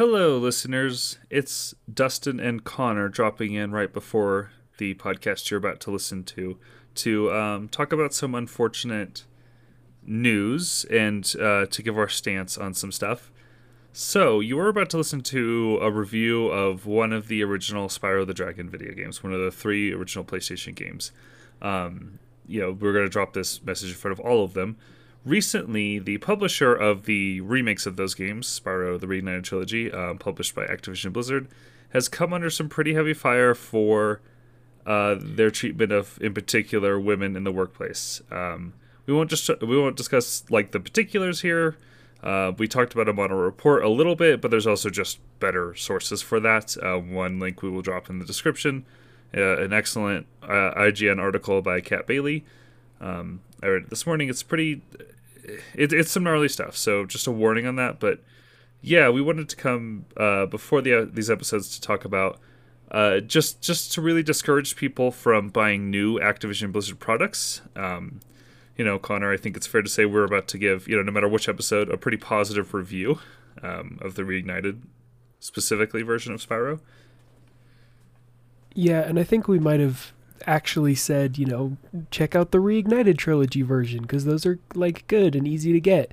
Hello, listeners. It's Dustin and Connor dropping in right before the podcast you're about to listen to to um, talk about some unfortunate news and uh, to give our stance on some stuff. So, you were about to listen to a review of one of the original Spyro the Dragon video games, one of the three original PlayStation games. Um, you know, we're going to drop this message in front of all of them. Recently, the publisher of the remakes of those games, Spyro the Reignited Trilogy, um, published by Activision Blizzard, has come under some pretty heavy fire for uh, their treatment of, in particular, women in the workplace. Um, we won't just we won't discuss like the particulars here. Uh, we talked about them on a report a little bit, but there's also just better sources for that. Uh, one link we will drop in the description. Uh, an excellent uh, IGN article by Kat Bailey. Um, I read it this morning. It's pretty. It, it's some gnarly stuff. So just a warning on that. But yeah, we wanted to come uh, before the these episodes to talk about uh, just just to really discourage people from buying new Activision Blizzard products. Um, you know, Connor, I think it's fair to say we're about to give you know no matter which episode a pretty positive review um, of the reignited specifically version of Spyro. Yeah, and I think we might have actually said, you know, check out the reignited trilogy version because those are like good and easy to get.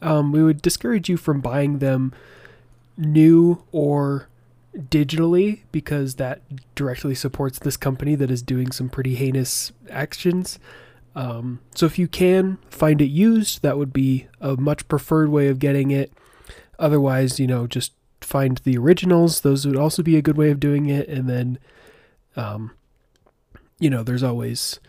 Um, we would discourage you from buying them new or digitally because that directly supports this company that is doing some pretty heinous actions. Um, so if you can find it used, that would be a much preferred way of getting it. Otherwise, you know, just find the originals. Those would also be a good way of doing it. And then, um, you know, there's always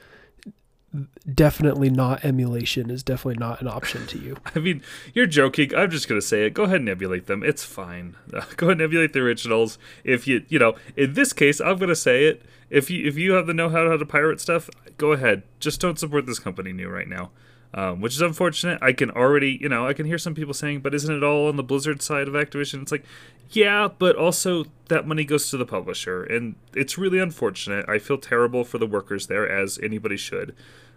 definitely not emulation is definitely not an option to you. I mean, you're joking. I'm just gonna say it. Go ahead and emulate them. It's fine. Go ahead and emulate the originals. If you, you know, in this case, I'm gonna say it. If you if you have the know-how how to pirate stuff, go ahead. Just don't support this company new right now. Um, which is unfortunate. I can already, you know, I can hear some people saying, but isn't it all on the Blizzard side of Activision? It's like, yeah, but also that money goes to the publisher, and it's really unfortunate. I feel terrible for the workers there, as anybody should.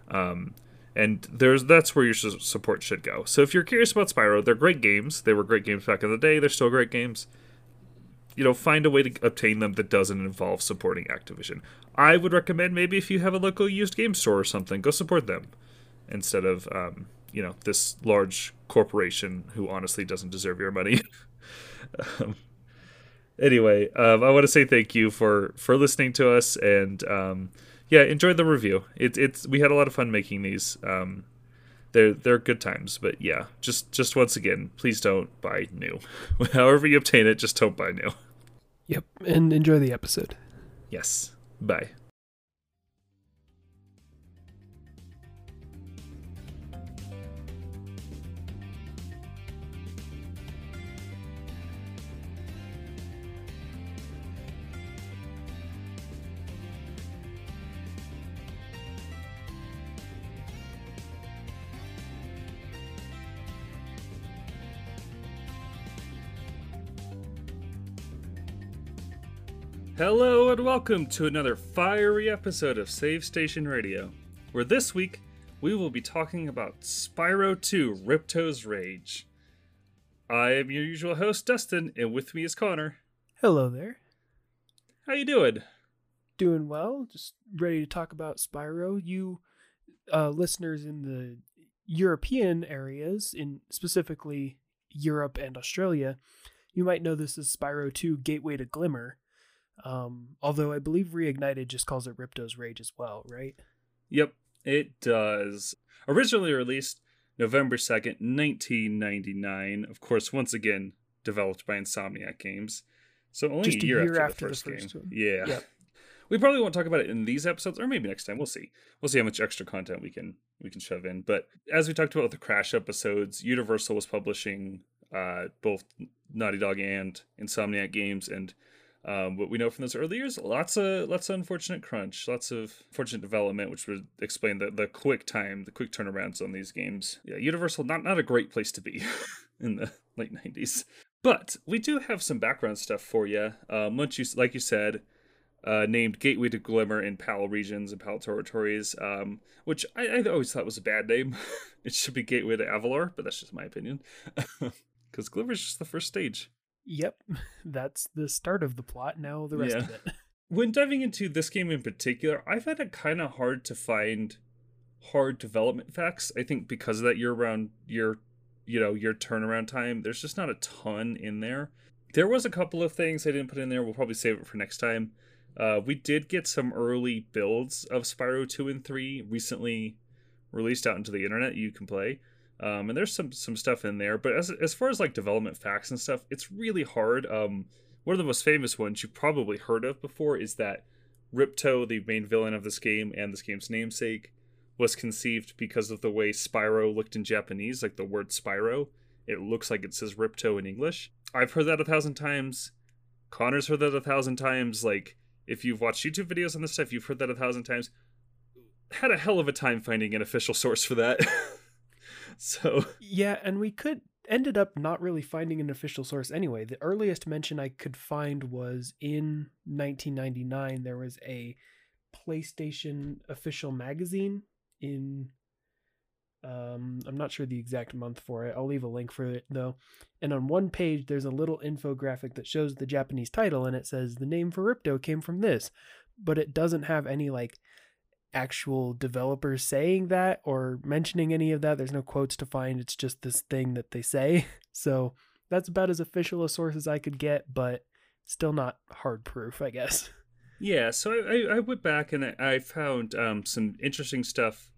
Um, and there's that's where your support should go. So if you're curious about Spyro, they're great games. They were great games back in the day. They're still great games. You know, find a way to obtain them that doesn't involve supporting Activision. I would recommend maybe if you have a local used game store or something, go support them instead of um, you know this large corporation who honestly doesn't deserve your money. um, anyway, um, I want to say thank you for for listening to us and um, yeah, enjoy the review. It, it's we had a lot of fun making these. Um, they're they're good times, but yeah, just just once again, please don't buy new. However you obtain it, just don't buy new. Yep, and enjoy the episode. Yes. Bye. Hello and welcome to another fiery episode of Save Station Radio, where this week we will be talking about Spyro 2 Ripto's Rage. I am your usual host, Dustin, and with me is Connor. Hello there. How you doing? Doing well. Just ready to talk about Spyro. You uh, listeners in the European areas, in specifically Europe and Australia, you might know this as Spyro 2 Gateway to Glimmer um, although I believe Reignited just calls it Ripto's Rage as well, right? Yep, it does. Originally released November 2nd, 1999. Of course, once again, developed by Insomniac Games. So only just a year, year after, after, the first, the first game. one. Yeah. Yep. We probably won't talk about it in these episodes, or maybe next time. We'll see. We'll see how much extra content we can we can shove in. But as we talked about with the Crash episodes, Universal was publishing uh, both Naughty Dog and Insomniac games, and um, what we know from those early years, lots of lots of unfortunate crunch, lots of unfortunate development, which would explain the, the quick time, the quick turnarounds on these games. Yeah, Universal not not a great place to be in the late '90s. But we do have some background stuff for you. Um, you, like you said, uh, named Gateway to Glimmer in PAL regions and PAL territories, um, which I, I, always thought was a bad name. it should be Gateway to Avalar, but that's just my opinion. Because Glimmer's just the first stage. Yep, that's the start of the plot. Now the rest Yeah. of it. when diving into this game in particular, I found it kind of hard to find hard development facts. I think because of that year round year, you know, your turnaround time, there's just not a ton in there. There was a couple of things I didn't put in there. We'll probably save it for next time. Uh, we did get some early builds of Spyro 2 and 3 recently released out into the internet you can play. Um, and there's some some stuff in there, but as as far as like development facts and stuff, it's really hard. Um, one of the most famous ones you've probably heard of before is that Ripto, the main villain of this game and this game's namesake, was conceived because of the way Spyro looked in Japanese, like the word Spyro. It looks like it says Ripto in English. I've heard that a thousand times. Connor's heard that a thousand times. Like, if you've watched YouTube videos on this stuff, you've heard that a thousand times. Had a hell of a time finding an official source for that. so, Yeah, and we could ended up not really finding an official source anyway. The earliest mention I could find was in 1999. There was a PlayStation official magazine in um I'm not sure the exact month for it. I'll leave a link for it though. And on one page there's a little infographic that shows the Japanese title and it says the name for Ripto came from this, but it doesn't have any like actual developers saying that or mentioning any of that. There's no quotes to find. It's just this thing that they say. So that's about as official a source as I could get, but still not hard proof, I guess. yeah, so I, I, went back and I, I found um, some interesting stuff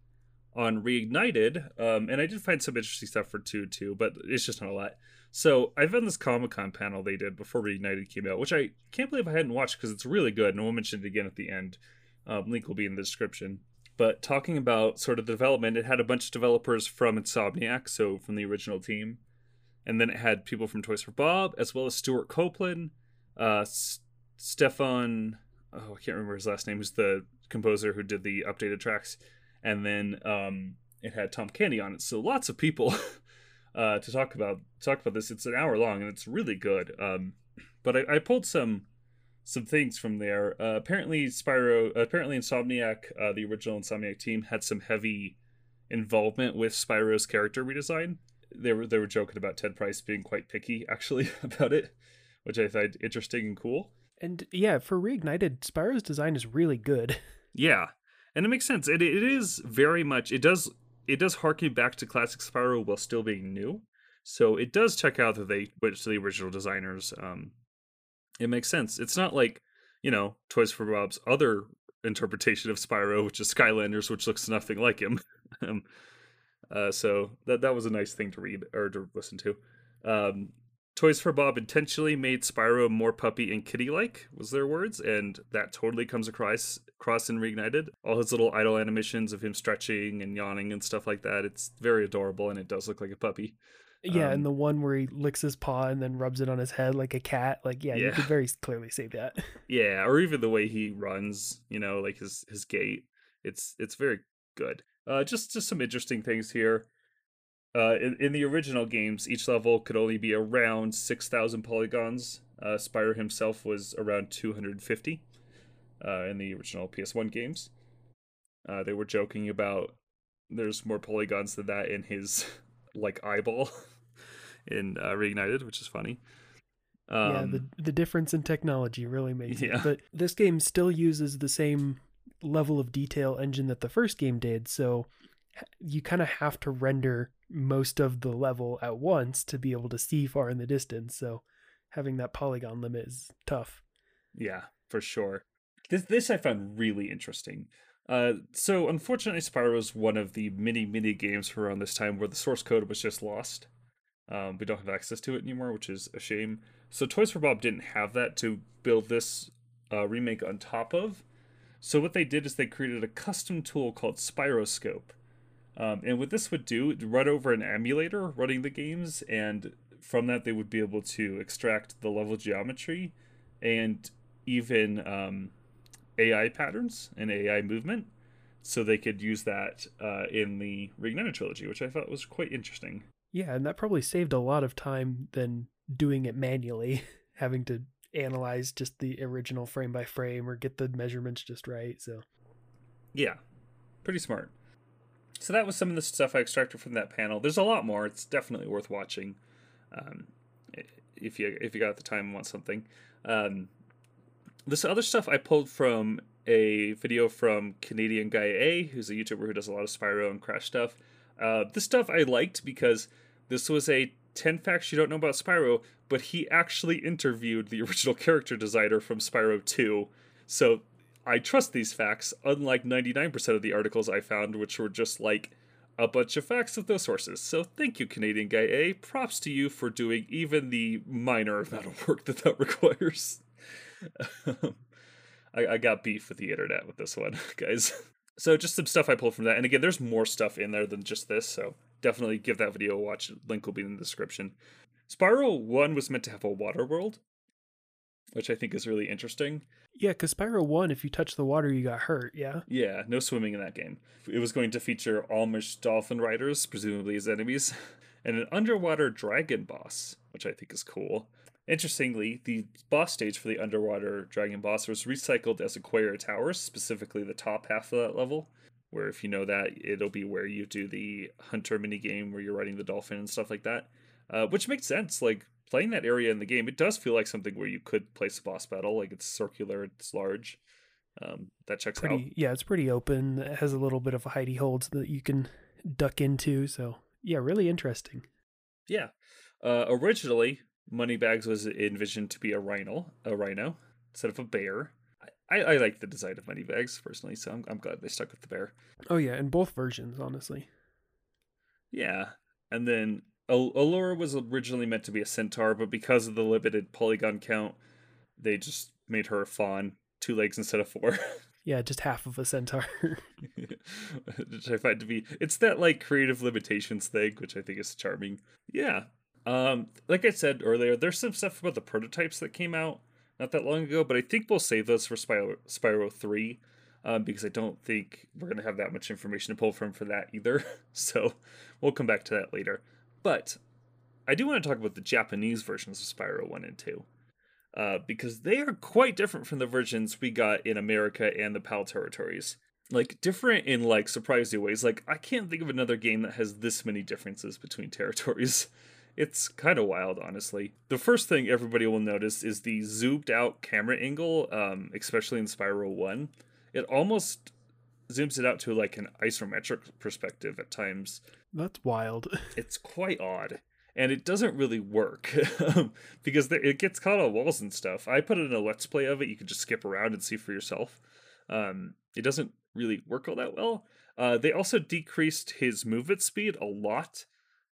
on Reignited, um, and I did find some interesting stuff for 2 too, but it's just not a lot. So I found this Comic Con panel they did before Reignited came out, which I can't believe I hadn't watched because it's really good, and we'll mention it again at the end. Um, link will be in the description. But talking about sort of the development, it had a bunch of developers from Insomniac, so from the original team. And then it had people from Toys for Bob, as well as Stewart Copeland, uh, S- Stefan, oh, I can't remember his last name, who's the composer who did the updated tracks. And then um, it had Tom Kenny on it. So lots of people uh, to talk about talk about this. It's an hour long and it's really good. Um, but I, I pulled some some things from there. Uh, apparently, Spyro, apparently Insomniac, uh, the original Insomniac team, had some heavy involvement with Spyro's character redesign. They were they were joking about Ted Price being quite picky, actually, about it, which I find interesting and cool. And yeah, for Reignited, Spyro's design is really good. Yeah, and it makes sense. It it is very much. It does it does harken back to classic Spyro while still being new. So it does check out that they went to the original designers. Um, it makes sense. It's not like you know Toys for Bob's other interpretation of Spyro, which is Skylanders, which looks nothing like him. um, uh, so that that was a nice thing to read or to listen to. Um, Toys for Bob intentionally made Spyro more puppy and kitty-like, was their words, and that totally comes across across in Reignited. All his little idle animations of him stretching and yawning and stuff like that. It's very adorable, and it does look like a puppy. Yeah, Um, and the one where he licks his paw and then rubs it on his head like a cat. Like, yeah, you Yeah. could very clearly see that. Yeah, or even the way he runs, you know, like his his gait. It's it's very good. Uh, just just some interesting things here. Uh, in, in the original games, each level could only be around six thousand polygons. Uh, Spyro himself was around two hundred fifty. Uh, in the original PS1 games, uh, they were joking about there's more polygons than that in his like eyeball in uh, Reignited, which is funny. yeah, Um, the the difference in technology really makes Yeah. it. But this game still uses the same level of detail engine that the first game did, so you kind of have to render most of the level at once to be able to see far in the distance. So having that polygon limit is tough. Yeah, for sure. This this I found really interesting. Uh, so unfortunately, Spyro was one of the many many games around this time where the source code was just lost. Um, we don't have access to it anymore, which is a shame. So Toys for Bob didn't have that to build this uh, remake on top of. So what they did is they created a custom tool called Spyroscope. Um, and what this would do, run over an emulator running the games, and from that they would be able to extract the level geometry and even um, AI patterns and AI movement, so they could use that uh, in the Reignited trilogy, which I thought was quite interesting. Yeah, and that probably saved a lot of time than doing it manually, having to analyze just the original frame by frame or get the measurements just right. So Yeah, pretty smart. So that was some of the stuff I extracted from that panel. There's a lot more. It's definitely worth watching. Um, if you if you got the time and want something. Um, this other stuff I pulled from a video from Canadian Guy A, who's a YouTuber who does a lot of Spyro and Crash stuff. Uh, this stuff I liked because this was a 10 facts you don't know about Spyro, but he actually interviewed the original character designer from Spyro 2. So I trust these facts, unlike 99% of the articles I found, which were just like a bunch of facts with no sources. So thank you, Canadian Guy A. Props to you for doing even the minor amount of work that that requires. I, I got beef with the internet with this one, guys. So just some stuff I pulled from that. And again, there's more stuff in there than just this, so definitely give that video a watch. Link will be in the description. Spyro 1 was meant to have a water world, which I think is really interesting. Yeah, because Spyro 1, if you touch the water, you got hurt, yeah? Yeah, no swimming in that game. It was going to feature Amish dolphin riders, presumably as enemies, and an underwater dragon boss, which I think is cool. Interestingly, the boss stage for the underwater dragon boss was recycled as Aquaria Towers, specifically the top half of that level. Where, if you know that, it'll be where you do the hunter mini game where you're riding the dolphin and stuff like that. Uh, which makes sense. Like, playing that area in the game, it does feel like something where you could place a boss battle. Like, it's circular, it's large. Um, that checks pretty, out. Yeah, it's pretty open. It has a little bit of a hidey hold that you can duck into. So, yeah, really interesting. Yeah. Uh, originally, Moneybags was envisioned to be a rhino, a rhino instead of a bear. I, I like the design of Moneybags personally, so I'm, I'm glad they stuck with the bear. Oh yeah, in both versions, honestly. Yeah, and then Elora was originally meant to be a centaur, but because of the limited polygon count, they just made her a fawn, two legs instead of four. Yeah, just half of a centaur. which I find to be it's that like creative limitations thing, which I think is charming. Yeah, um, like I said earlier, there's some stuff about the prototypes that came out not that long ago, but I think we'll save those for Spyro, Spyro 3 um, because I don't think we're going to have that much information to pull from for that either. so we'll come back to that later. But I do want to talk about the Japanese versions of Spyro 1 and 2. Uh, because they are quite different from the versions we got in America and the PAL territories. Like, different in, like, surprising ways. Like, I can't think of another game that has this many differences between territories. It's kind of wild, honestly. The first thing everybody will notice is the zoomed out camera angle, um, especially in Spyro 1. It almost zooms it out to like an isometric perspective at times. That's wild. it's quite odd. And it doesn't really work because it gets caught on walls and stuff. I put it in a let's play of it. You can just skip around and see for yourself. Um, it doesn't really work all that well. Uh, they also decreased his movement speed a lot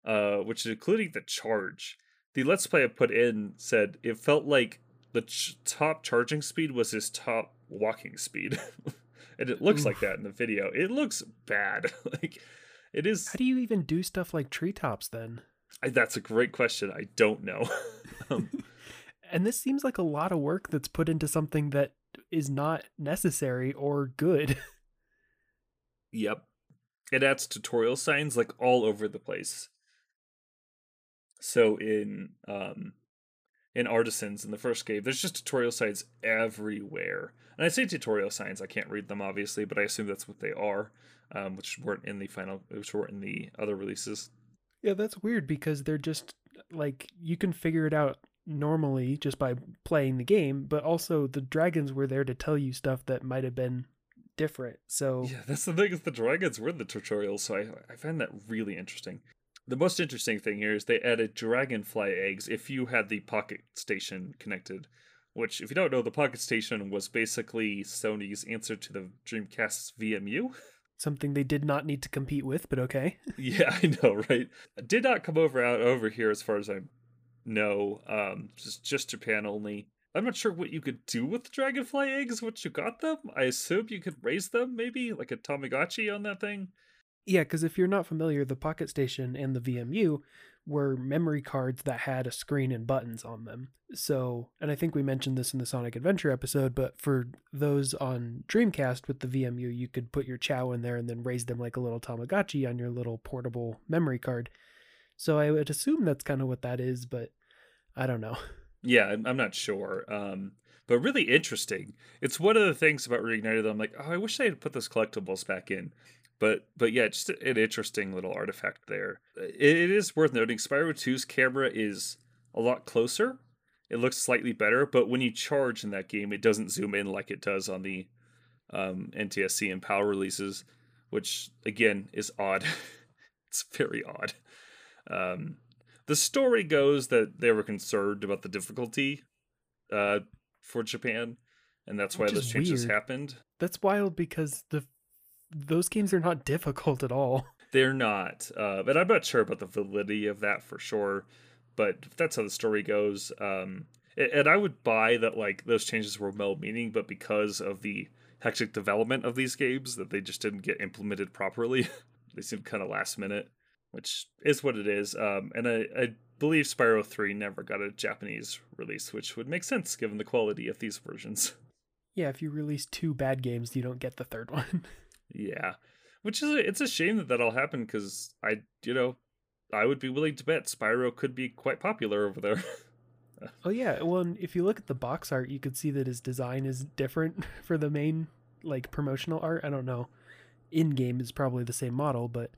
uh, which is including the charge. The Let's Play I put in said it felt like the ch- top charging speed was his top walking speed. and it looks Oof. like that in the video. It looks bad. like it is. How do you even do stuff like treetops then? I, that's a great question. I don't know. um, and this seems like a lot of work that's put into something that is not necessary or good. yep. It adds tutorial signs like all over the place. So in um, in Artisans in the first game, there's just tutorial sites everywhere. And I say tutorial signs, I can't read them obviously, but I assume that's what they are, um, which weren't in the final, which weren't in the other releases. Yeah, that's weird because they're just like you can figure it out normally just by playing the game, but also the dragons were there to tell you stuff that might have been different. So yeah, that's the thing is the dragons were the tutorials, so I I find that really interesting. The most interesting thing here is they added dragonfly eggs if you had the Pocket Station connected. Which, if you don't know, the Pocket Station was basically Sony's answer to the Dreamcast's VMU. Something they did not need to compete with, but okay. yeah, I know, right? Did not come over out over here, as far as I know. Um, just just Japan only. I'm not sure what you could do with dragonfly eggs once you got them. I assume you could raise them, maybe like a Tamagotchi on that thing. Yeah, because if you're not familiar, the Pocket Station and the VMU were memory cards that had a screen and buttons on them. So, and I think we mentioned this in the Sonic Adventure episode, but for those on Dreamcast with the VMU, you could put your chow in there and then raise them like a little Tamagotchi on your little portable memory card. So I would assume that's kind of what that is, but I don't know. Yeah, I'm not sure. Um, but really interesting. It's one of the things about Reignited that I'm like, oh, I wish they had put those collectibles back in. But but yeah, just an interesting little artifact there. It is worth noting Spyro 2's camera is a lot closer. It looks slightly better, but when you charge in that game, it doesn't zoom in like it does on the um, NTSC and PAL releases, which again is odd. it's very odd. Um, the story goes that they were concerned about the difficulty uh, for Japan, and that's why Which those changes weird. happened. That's wild because the those games are not difficult at all. They're not, uh, but I'm not sure about the validity of that for sure. But that's how the story goes. Um, and I would buy that like those changes were well meaning, but because of the hectic development of these games, that they just didn't get implemented properly. they seemed kind of last minute, which is what it is. Um, and I, I believe Spyro 3 never got a Japanese release, which would make sense given the quality of these versions. Yeah, if you release two bad games, you don't get the third one. Yeah, which is a, it's a shame that that'll happen because I you know I would be willing to bet Spyro could be quite popular over there. oh yeah, well, and if you look at the box art, you could see that his design is different for the main like promotional art. I don't know. In game is probably the same model, but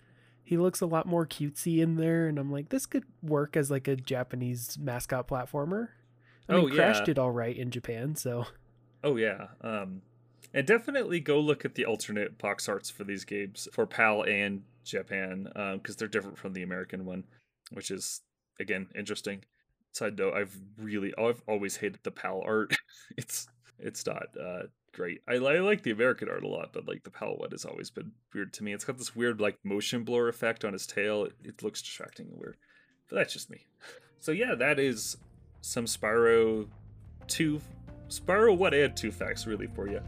he looks a lot more cutesy in there, and I'm like, this could work as like a Japanese mascot platformer. I mean, Oh, Crash yeah. did all right in Japan, so oh yeah, um, and definitely go look at the alternate box arts for these games for PAL and Japan because they're different from the American one, which is again interesting. Side note: I've really I've always hated the PAL art. it's it's not uh, great. I, I like the American art a lot, but like the PAL one has always been weird to me. It's got this weird like motion blur effect on his tail. It, it looks distracting and weird. But that's just me. So yeah, that is some Spyro two, Spyro one and two facts really for you.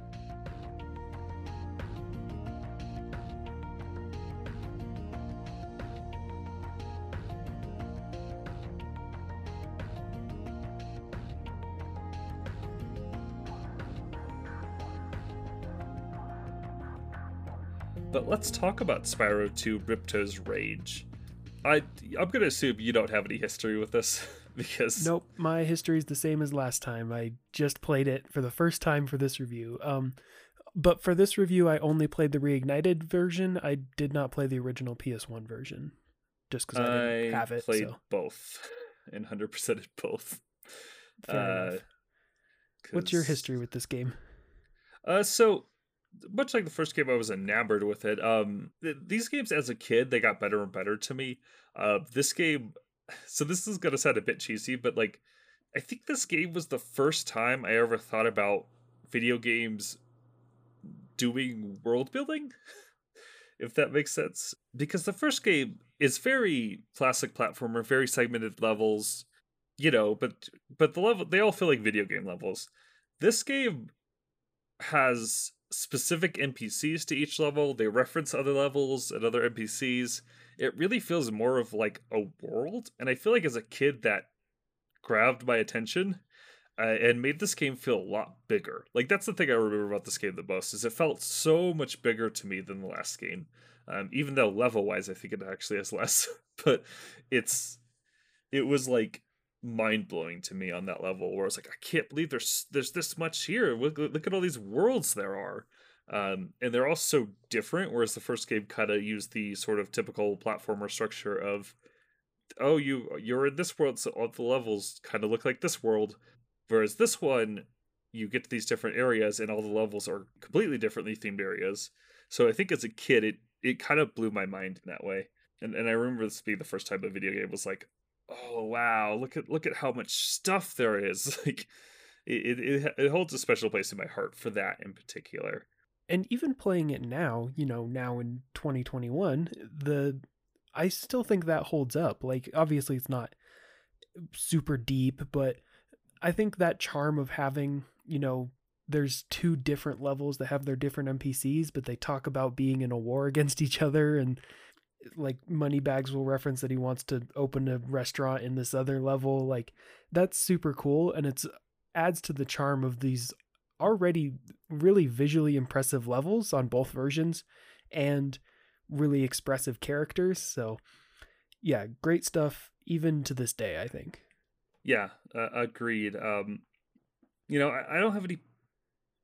Let's talk about Spyro 2 Ripto's Rage. I I'm gonna assume you don't have any history with this because Nope, my history is the same as last time. I just played it for the first time for this review. Um, but for this review, I only played the reignited version. I did not play the original PS1 version, just because I didn't I have it. played So both and hundred percented both. fair Uh, enough. What's your history with this game? Uh, so much like the first game, I was enamored with it. Um, th- these games as a kid, they got better and better to me. Uh, this game, so this is gonna sound a bit cheesy, but like, I think this game was the first time I ever thought about video games doing world building. if that makes sense, because the first game is very classic platformer, very segmented levels, you know, but but the level they all feel like video game levels. This game has specific NPCs to each level. They reference other levels and other NPCs. It really feels more of like a world, and I feel like as a kid that grabbed my attention uh, and made this game feel a lot bigger. Like that's the thing I remember about this game the most is it felt so much bigger to me than the last game. Um, even though level wise, I think it actually has less, but it's it was like mind blowing to me on that level where I was like, I can't believe there's there's this much here. Look, look at all these worlds there are. Um, and they're all so different. Whereas the first game kind of used the sort of typical platformer structure of, oh, you you're in this world, so all the levels kind of look like this world. Whereas this one, you get to these different areas, and all the levels are completely differently themed areas. So I think as a kid, it it kind of blew my mind in that way. And and I remember this being the first time a video game was like, oh wow, look at look at how much stuff there is. Like it it, it holds a special place in my heart for that in particular. And even playing it now, you know, now in 2021, the I still think that holds up. Like obviously it's not super deep, but I think that charm of having, you know, there's two different levels that have their different NPCs, but they talk about being in a war against each other and like Moneybags will reference that he wants to open a restaurant in this other level. Like that's super cool and it's adds to the charm of these already really visually impressive levels on both versions and really expressive characters. So, yeah, great stuff even to this day, I think. Yeah, uh, agreed. Um, you know, I, I don't have any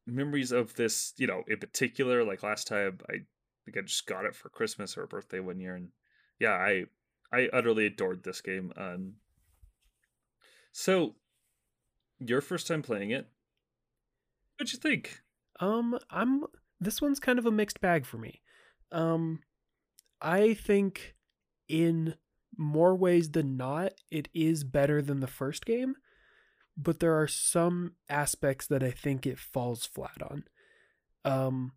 memories of this. You know, in particular. Like last time, I think I just got it for Christmas or birthday one year, and yeah, I I utterly adored this game. Um, So, your first time playing it, what'd you think? Um, I'm this one's kind of a mixed bag for me. Um, I think in more ways than not, it is better than the first game, but there are some aspects that I think it falls flat on. Um,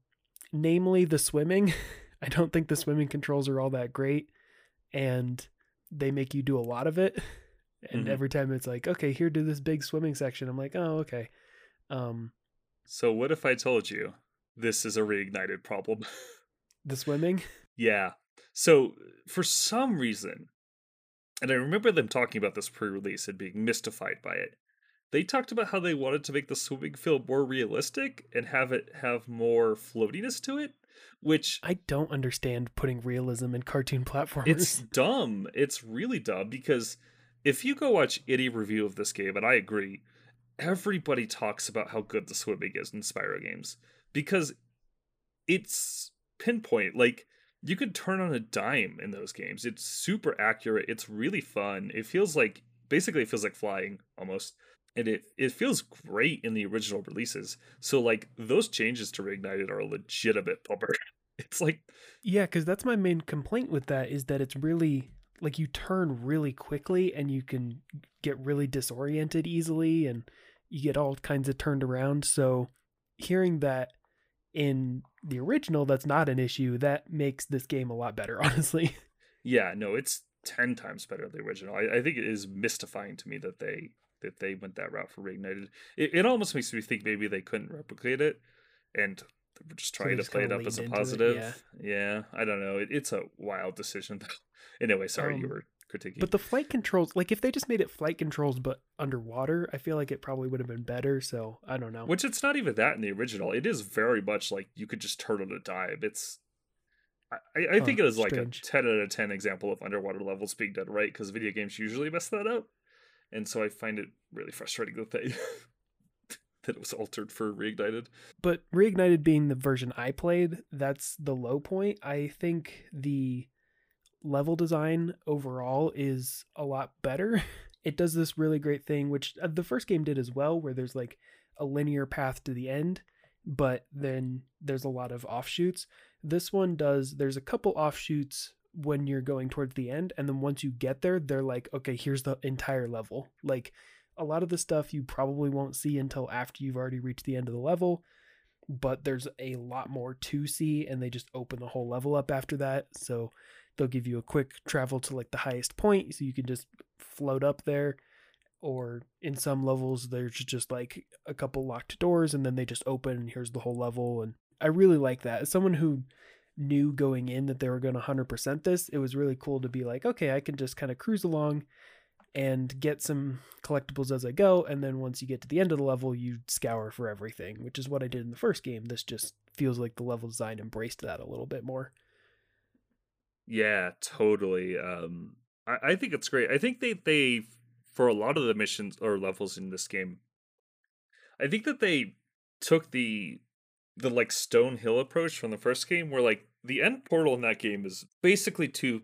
namely the swimming. I don't think the swimming controls are all that great, and they make you do a lot of it. And Mhm. every time it's like, okay, here do this big swimming section. I'm like, oh, okay. Um, So, what if I told you this is a reignited problem? the swimming. yeah. So, for some reason, and I remember them talking about this pre release and being mystified by it, they talked about how they wanted to make the swimming feel more realistic and have it have more floatiness to it, which I don't understand putting realism in cartoon platformers. it's dumb. It's really dumb because if you go watch any review of this game, and I agree, everybody talks about how good the swimming is in Spyro games because it's pinpoint. Like you could turn on a dime in those games. It's super accurate. It's really fun. It feels like basically it feels like flying almost. And it it feels great in the original releases. So like those changes to Reignited are a legitimate bummer. It's like Yeah, because that's my main complaint with that is that it's really like you turn really quickly and you can get really disoriented easily and you get all kinds of turned around. So hearing that in the original, that's not an issue. That makes this game a lot better, honestly. Yeah, no, it's ten times better than the original. I, I think it is mystifying to me that they that they went that route for Reignited. It, it almost makes me think maybe they couldn't replicate it, and they were just trying they to play it up as a into it, positive. yeah. I don't know. It, it's a wild decision. though. anyway, sorry, you Um, were critiquing. But the flight controls, like if they just made it flight controls but underwater, I feel like it probably would have been better. So I don't know. Which it's not even that in the original. It is very much like you could just turn on a dime. It's I, I think Huh, it is like strange. a ten out of ten example of underwater levels being done right because video games usually mess that up, and so I find it really frustrating that they that it was altered for reignited. But Reignited being the version I played, that's the low point. I think the level design overall is a lot better. It does this really great thing, which uh, the first game did as well, where there's like a linear path to the end, but then there's a lot of offshoots. This one does, there's a couple offshoots when you're going towards the end, and then once you get there, they're like, okay, here's the entire level. Like, a lot of the stuff you probably won't see until after you've already reached the end of the level but there's a lot more to see and they just open the whole level up after that so they'll give you a quick travel to like the highest point so you can just float up there or in some levels there's just like a couple locked doors and then they just open and here's the whole level and i really like that as someone who knew going in that they were going to 100% this it was really cool to be like okay i can just kind of cruise along and get some collectibles as I go. And then once you get to the end of the level, you scour for everything, which is what I did in the first game. This just feels like the level design embraced that a little bit more. Yeah, totally. Um, I, I think it's great. I think they they for a lot of the missions or levels in this game, I think that they took the the like Stone Hill approach from the first game, where like the end portal in that game is basically two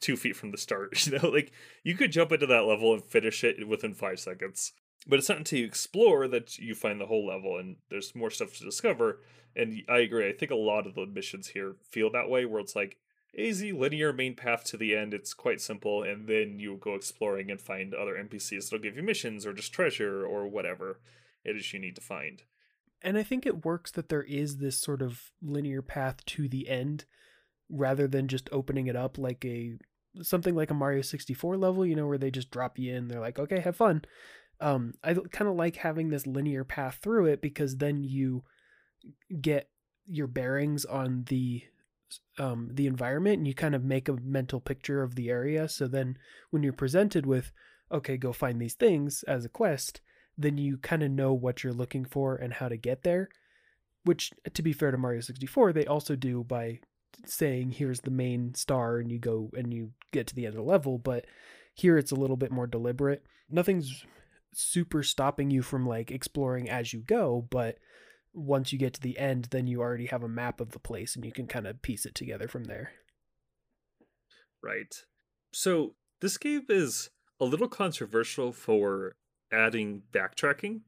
two feet from the start. You know, like you could jump into that level and finish it within five seconds. But it's not until you explore that you find the whole level, and there's more stuff to discover. And I agree. I think a lot of the missions here feel that way, where it's like easy linear main path to the end. It's quite simple, and then you go exploring and find other NPCs that'll give you missions or just treasure or whatever it is you need to find. And I think it works that there is this sort of linear path to the end rather than just opening it up like a something like a Mario 64 level, you know, where they just drop you in, they're like, "Okay, have fun." Um I kind of like having this linear path through it because then you get your bearings on the um, the environment and you kind of make a mental picture of the area. So then when you're presented with, okay, go find these things as a quest, then you kind of know what you're looking for and how to get there. Which, to be fair to Mario 64, they also do by saying, here's the main star, and you go and you get to the end of the level. But here it's a little bit more deliberate. Nothing's super stopping you from like exploring as you go, but once you get to the end, then you already have a map of the place and you can kind of piece it together from there. Right. So this game is a little controversial for adding backtracking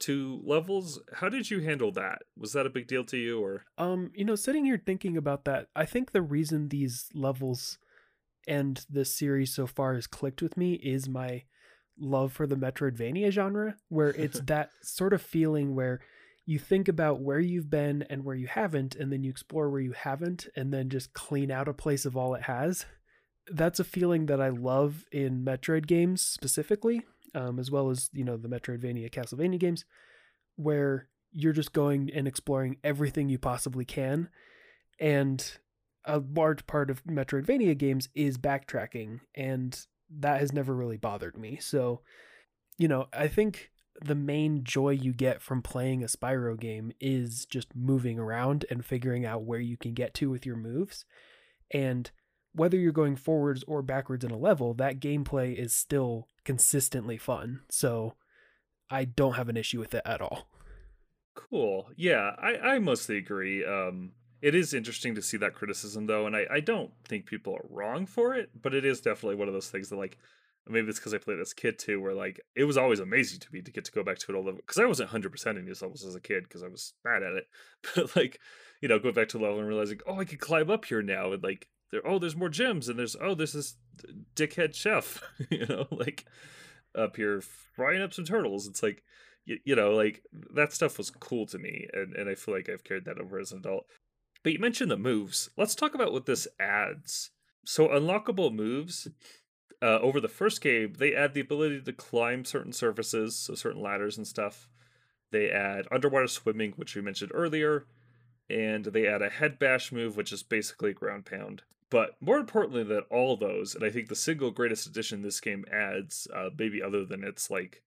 to levels. How did you handle that? Was that a big deal to you or Um, you know, sitting here thinking about that, I think the reason these levels and this series so far has clicked with me is my love for the Metroidvania genre, where it's that sort of feeling where you think about where you've been and where you haven't, and then you explore where you haven't, and then just clean out a place of all it has. That's a feeling that I love in Metroid games specifically, um, as well as you know the Metroidvania, Castlevania games, where you're just going and exploring everything you possibly can, and a large part of Metroidvania games is backtracking, and that has never really bothered me. So, you know, I think the main joy you get from playing a Spyro game is just moving around and figuring out where you can get to with your moves. And whether you're going forwards or backwards in a level, that gameplay is still consistently fun. So I don't have an issue with it at all. Cool. Yeah, I, I mostly agree. Um, it is interesting to see that criticism though, and I, I don't think people are wrong for it, but it is definitely one of those things that like maybe it's because I played this kid too, where like it was always amazing to me to get to go back to it all level because I wasn't hundred percent in these levels as a kid because I was bad at it. But like, you know, going back to level and realizing, oh, I can climb up here now, and like, there, oh, there's more gems, and there's oh, there's this dickhead chef, you know, like up here frying up some turtles. It's like, you, you know, like that stuff was cool to me, and and I feel like I've carried that over as an adult. But you mentioned the moves. Let's talk about what this adds. So unlockable moves uh, over the first game, they add the ability to climb certain surfaces, so certain ladders and stuff. They add underwater swimming, which we mentioned earlier, and they add a head bash move, which is basically ground pound. But more importantly than all those, and I think the single greatest addition this game adds, uh, maybe other than its like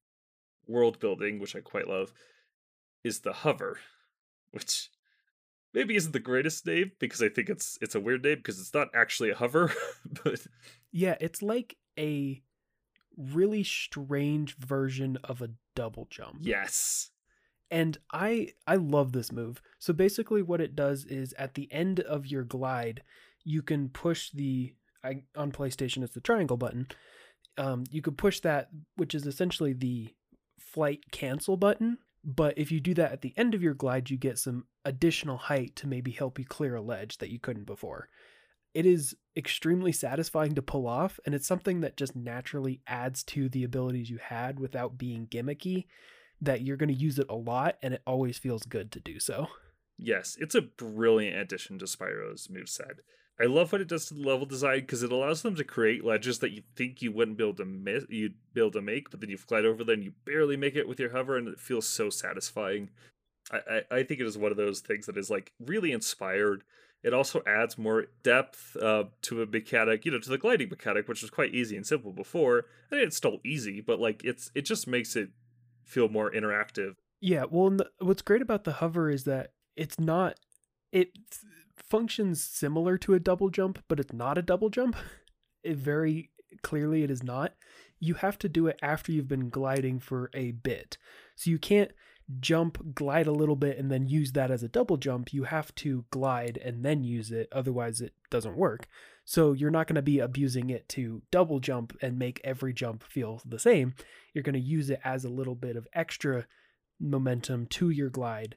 world building, which I quite love, is the hover, which maybe isn't the greatest name because I think it's it's a weird name because it's not actually a hover, but Yeah, it's like a really strange version of a double jump. yes. And I I love this move. So basically what it does is at the end of your glide, you can push the I, on PlayStation it's the triangle button. Um, you could push that, which is essentially the flight cancel button. But if you do that at the end of your glide, you get some additional height to maybe help you clear a ledge that you couldn't before. It is extremely satisfying to pull off, and it's something that just naturally adds to the abilities you had without being gimmicky. That you're going to use it a lot, and it always feels good to do so. Yes, it's a brilliant addition to Spyro's moveset. I love what it does to the level design because it allows them to create ledges that you think you wouldn't be able to miss, you'd be able to make, but then you glide over them and you barely make it with your hover, and it feels so satisfying. I, I, I think it is one of those things that is like really inspired. It also adds more depth uh, to a mechanic, you know, to the gliding mechanic, which was quite easy and simple before. I mean, it's still easy, but like it's it just makes it feel more interactive. Yeah, well, the, what's great about the hover is that it's not. It functions similar to a double jump, but it's not a double jump. It very clearly it is not. You have to do it after you've been gliding for a bit, so you can't jump, glide a little bit, and then use that as a double jump. You have to glide and then use it, otherwise it doesn't work. So you're not going to be abusing it to double jump and make every jump feel the same. You're going to use it as a little bit of extra momentum to your glide,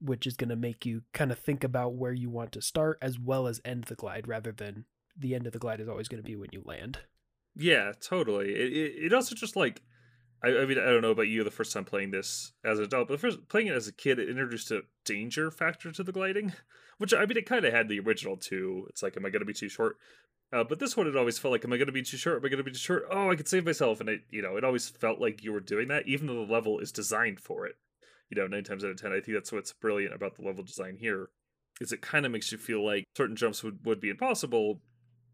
which is going to make you kind of think about where you want to start as well as end the glide rather than the end of the glide is always going to be when you land. Yeah, totally. It, it, it also just like, I, I mean, I don't know about you the first time playing this as an adult, but first playing it as a kid, it introduced a danger factor to the gliding, which I mean, it kind of had the original too. It's like, am I going to be too short? Uh, but this one, it always felt like, am I going to be too short? Am I going to be too short? Oh, I could save myself, and it, you know, it always felt like you were doing that, even though the level is designed for it. You know, nine times out of ten, I think that's what's brilliant about the level design here, is it kind of makes you feel like certain jumps would, would be impossible,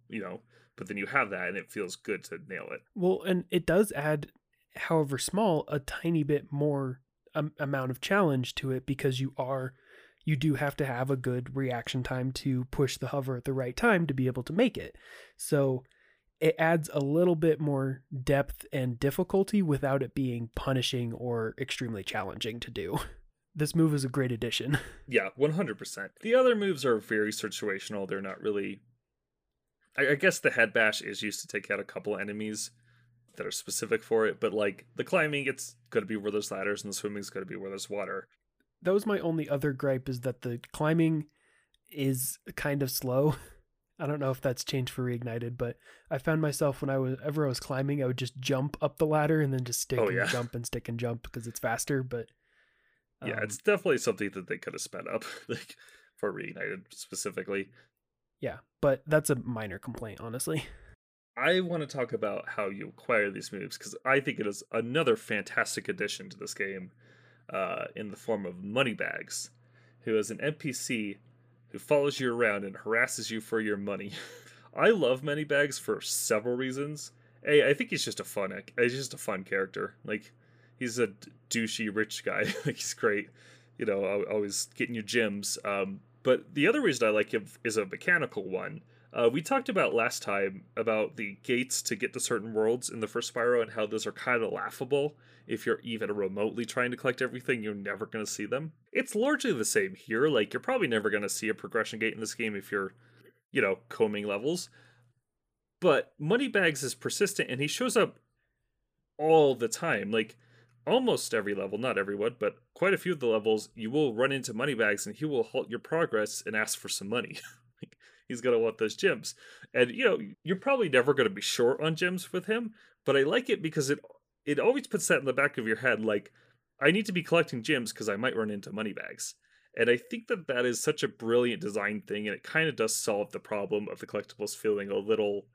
you know, but then you have that, and it feels good to nail it. Well, and it does add, however small, a tiny bit more um, amount of challenge to it because you are you do have to have a good reaction time to push the hover at the right time to be able to make it. So it adds a little bit more depth and difficulty without it being punishing or extremely challenging to do. This move is a great addition. Yeah, one hundred percent. The other moves are very situational. They're not really. I, I guess the head bash is used to take out a couple enemies, that are specific for it. But like the climbing, it's going to be where there's ladders, and the swimming is going to be where there's water. That was my only other gripe is that the climbing is kind of slow. I don't know if that's changed for reignited, but I found myself when I was ever I was climbing, I would just jump up the ladder and then just stick Oh, and yeah. jump and stick and jump because it's faster. But yeah, um, it's definitely something that they could have sped up, like for reignited specifically. yeah, but that's a minor complaint, honestly. I want to talk about how you acquire these moves because I think it is another fantastic addition to this game uh, in the form of Moneybags, who is an NPC who follows you around and harasses you for your money. I love Moneybags for several reasons. A, I think he's just a fun, he's just a fun character. Like he's a douchey rich guy. like he's great, you know, always getting you gems. Um, but the other reason I like him is a mechanical one. Uh, we talked about last time about the gates to get to certain worlds in the first Spyro and how those are kind of laughable. If you're even remotely trying to collect everything, you're never going to see them. It's largely the same here. Like, you're probably never going to see a progression gate in this game if you're, you know, combing levels. But Moneybags is persistent and he shows up all the time. Like, almost every level, not everyone, but quite a few of the levels, you will run into Moneybags and he will halt your progress and ask for some money. He's going to want those gems. And, you know, you're probably never going to be short on gems with him, but I like it because it it always puts that in the back of your head like, I need to be collecting gems because I might run into Moneybags. And I think that that is such a brilliant design thing, and it kind of does solve the problem of the collectibles feeling a little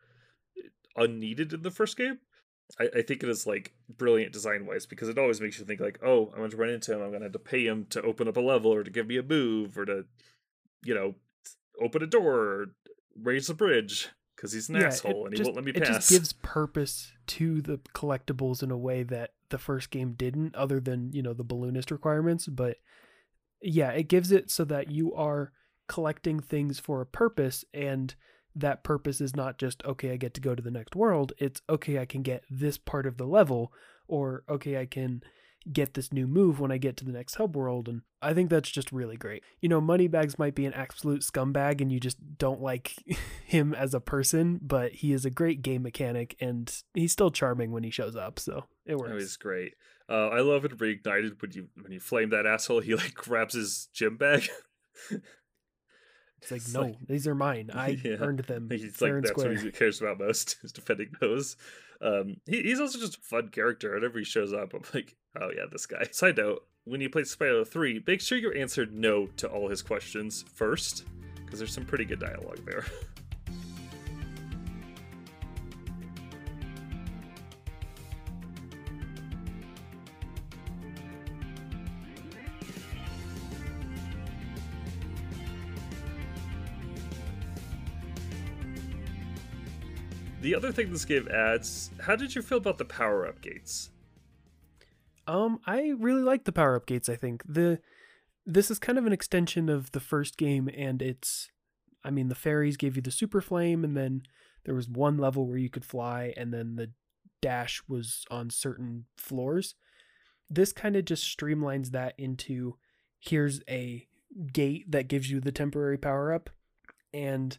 eh, unneeded in the first game. I, I think it is like brilliant design wise because it always makes you think like, oh, I'm going to run into him. I'm going to have to pay him to open up a level or to give me a move or to, you know, open a door or raise a bridge because he's an Yeah, asshole and he won't let me pass. it just gives purpose to the collectibles in a way that the first game didn't, other than you know the balloonist requirements. But yeah, it gives it so that you are collecting things for a purpose, and that purpose is not just okay, I get to go to the next world. It's okay, I can get this part of the level, or okay, I can get this new move when I get to the next hub world. And I think that's just really great. You know, Moneybags might be an absolute scumbag and you just don't like him as a person, but he is a great game mechanic and he's still charming when he shows up. So it works. was great. Uh, I love it reignited when you when you flame that asshole. He like grabs his gym bag. it's like, it's no, like- these are mine. I Yeah. earned them. He's like that's square. what he cares about most is defending those. Um, he, he's also just a fun character. Whenever he shows up, I'm like, oh yeah, this guy. Side note: when you play Spyro Three, make sure you answered no to all his questions first, because there's some pretty good dialogue there. The other thing this game adds, how did you feel about the power up gates? Um, I really like the power up gates. I think the this is kind of an extension of the first game, and it's, I mean, the fairies gave you the super flame, and then there was one level where you could fly, and then the dash was on certain floors. This kind of just streamlines that into here's a gate that gives you the temporary power up, and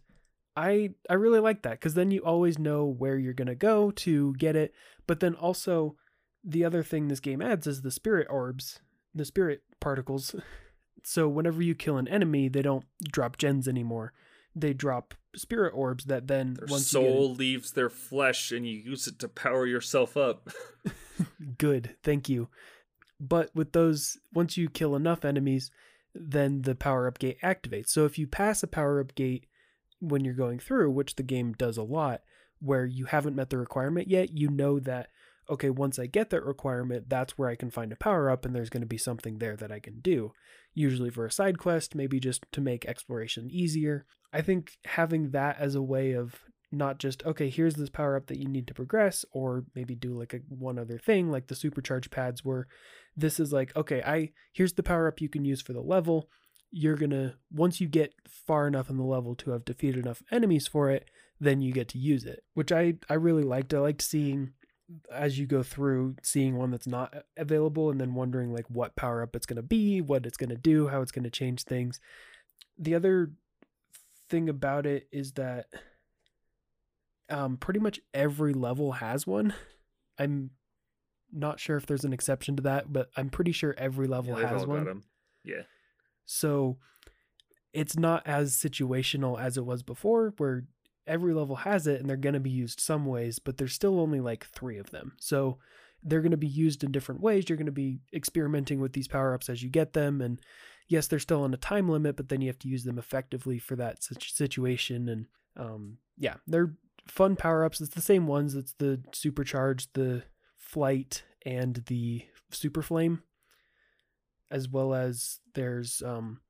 I I really like that because then you always know where you're gonna go to get it, but then also the other thing this game adds is the spirit orbs, the spirit particles. So whenever you kill an enemy, they don't drop gens anymore. They drop spirit orbs that then Their once you soul leaves their flesh and you use it to power yourself up. good, thank you. But with those, once you kill enough enemies, then the power up gate activates. So if you pass a power up gate when you're going through, which the game does a lot, where you haven't met the requirement yet, you know that okay, once I get that requirement, that's where I can find a power up and there's going to be something there that I can do. Usually for a side quest, maybe just to make exploration easier. I think having that as a way of not just okay, here's this power up that you need to progress or maybe do like a one other thing like the supercharge pads where this is like okay, I here's the power up you can use for the level. You're to once you get far enough in the level to have defeated enough enemies for it, then you get to use it, which I I really liked. I liked seeing as you go through seeing one that's not available and then wondering like what power up it's going to be what it's going to do how it's going to change things the other thing about it is that um, pretty much every level has one I'm not sure if there's an exception to that, but I'm pretty sure every level Yeah, has one. Yeah. So it's not as situational as it was before, where every level has it and they're going to be used some ways, but there's still only like three of them. So they're going to be used in different ways. You're going to be experimenting with these power ups as you get them. And yes, they're still on a time limit, but then you have to use them effectively for that situation. And um, yeah, they're fun power ups. It's the same ones. It's the supercharge, the flight, and the super flame, as well as there's um,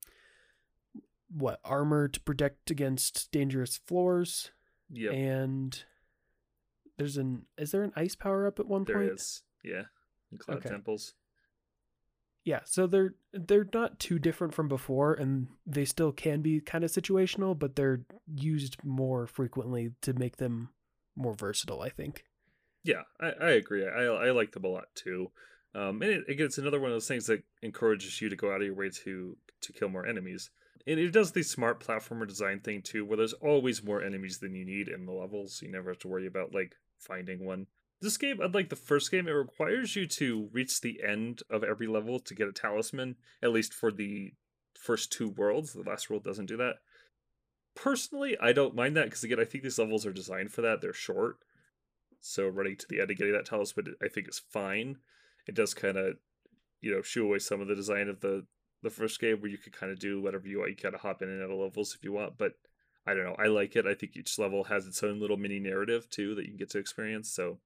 what armor to protect against dangerous floors, Yeah. and there's an is there an ice power up at one There point? is. Yeah. In Cloud Okay. Temples. Yeah, so they're they're not too different from before, and they still can be kind of situational, but they're used more frequently to make them more versatile. I think. Yeah, I, I agree. I, I like them a lot too. Um, and it, again, it's another one of those things that encourages you to go out of your way to to kill more enemies. And it does the smart platformer design thing too, where there's always more enemies than you need in the levels. You never have to worry about like finding one. This game, unlike the first game, it requires you to reach the end of every level to get a talisman. At least for the first two worlds, the last world doesn't do that. Personally, I don't mind that because again, I think these levels are designed for that. They're short, so running to the end and getting that talisman, I think, is fine. It does kind of, you know, shoo away some of the design of the the first game where you could kind of do whatever you want. You kind of hop in and out of levels if you want, but I don't know. I like it. I think each level has its own little mini narrative too that you can get to experience. So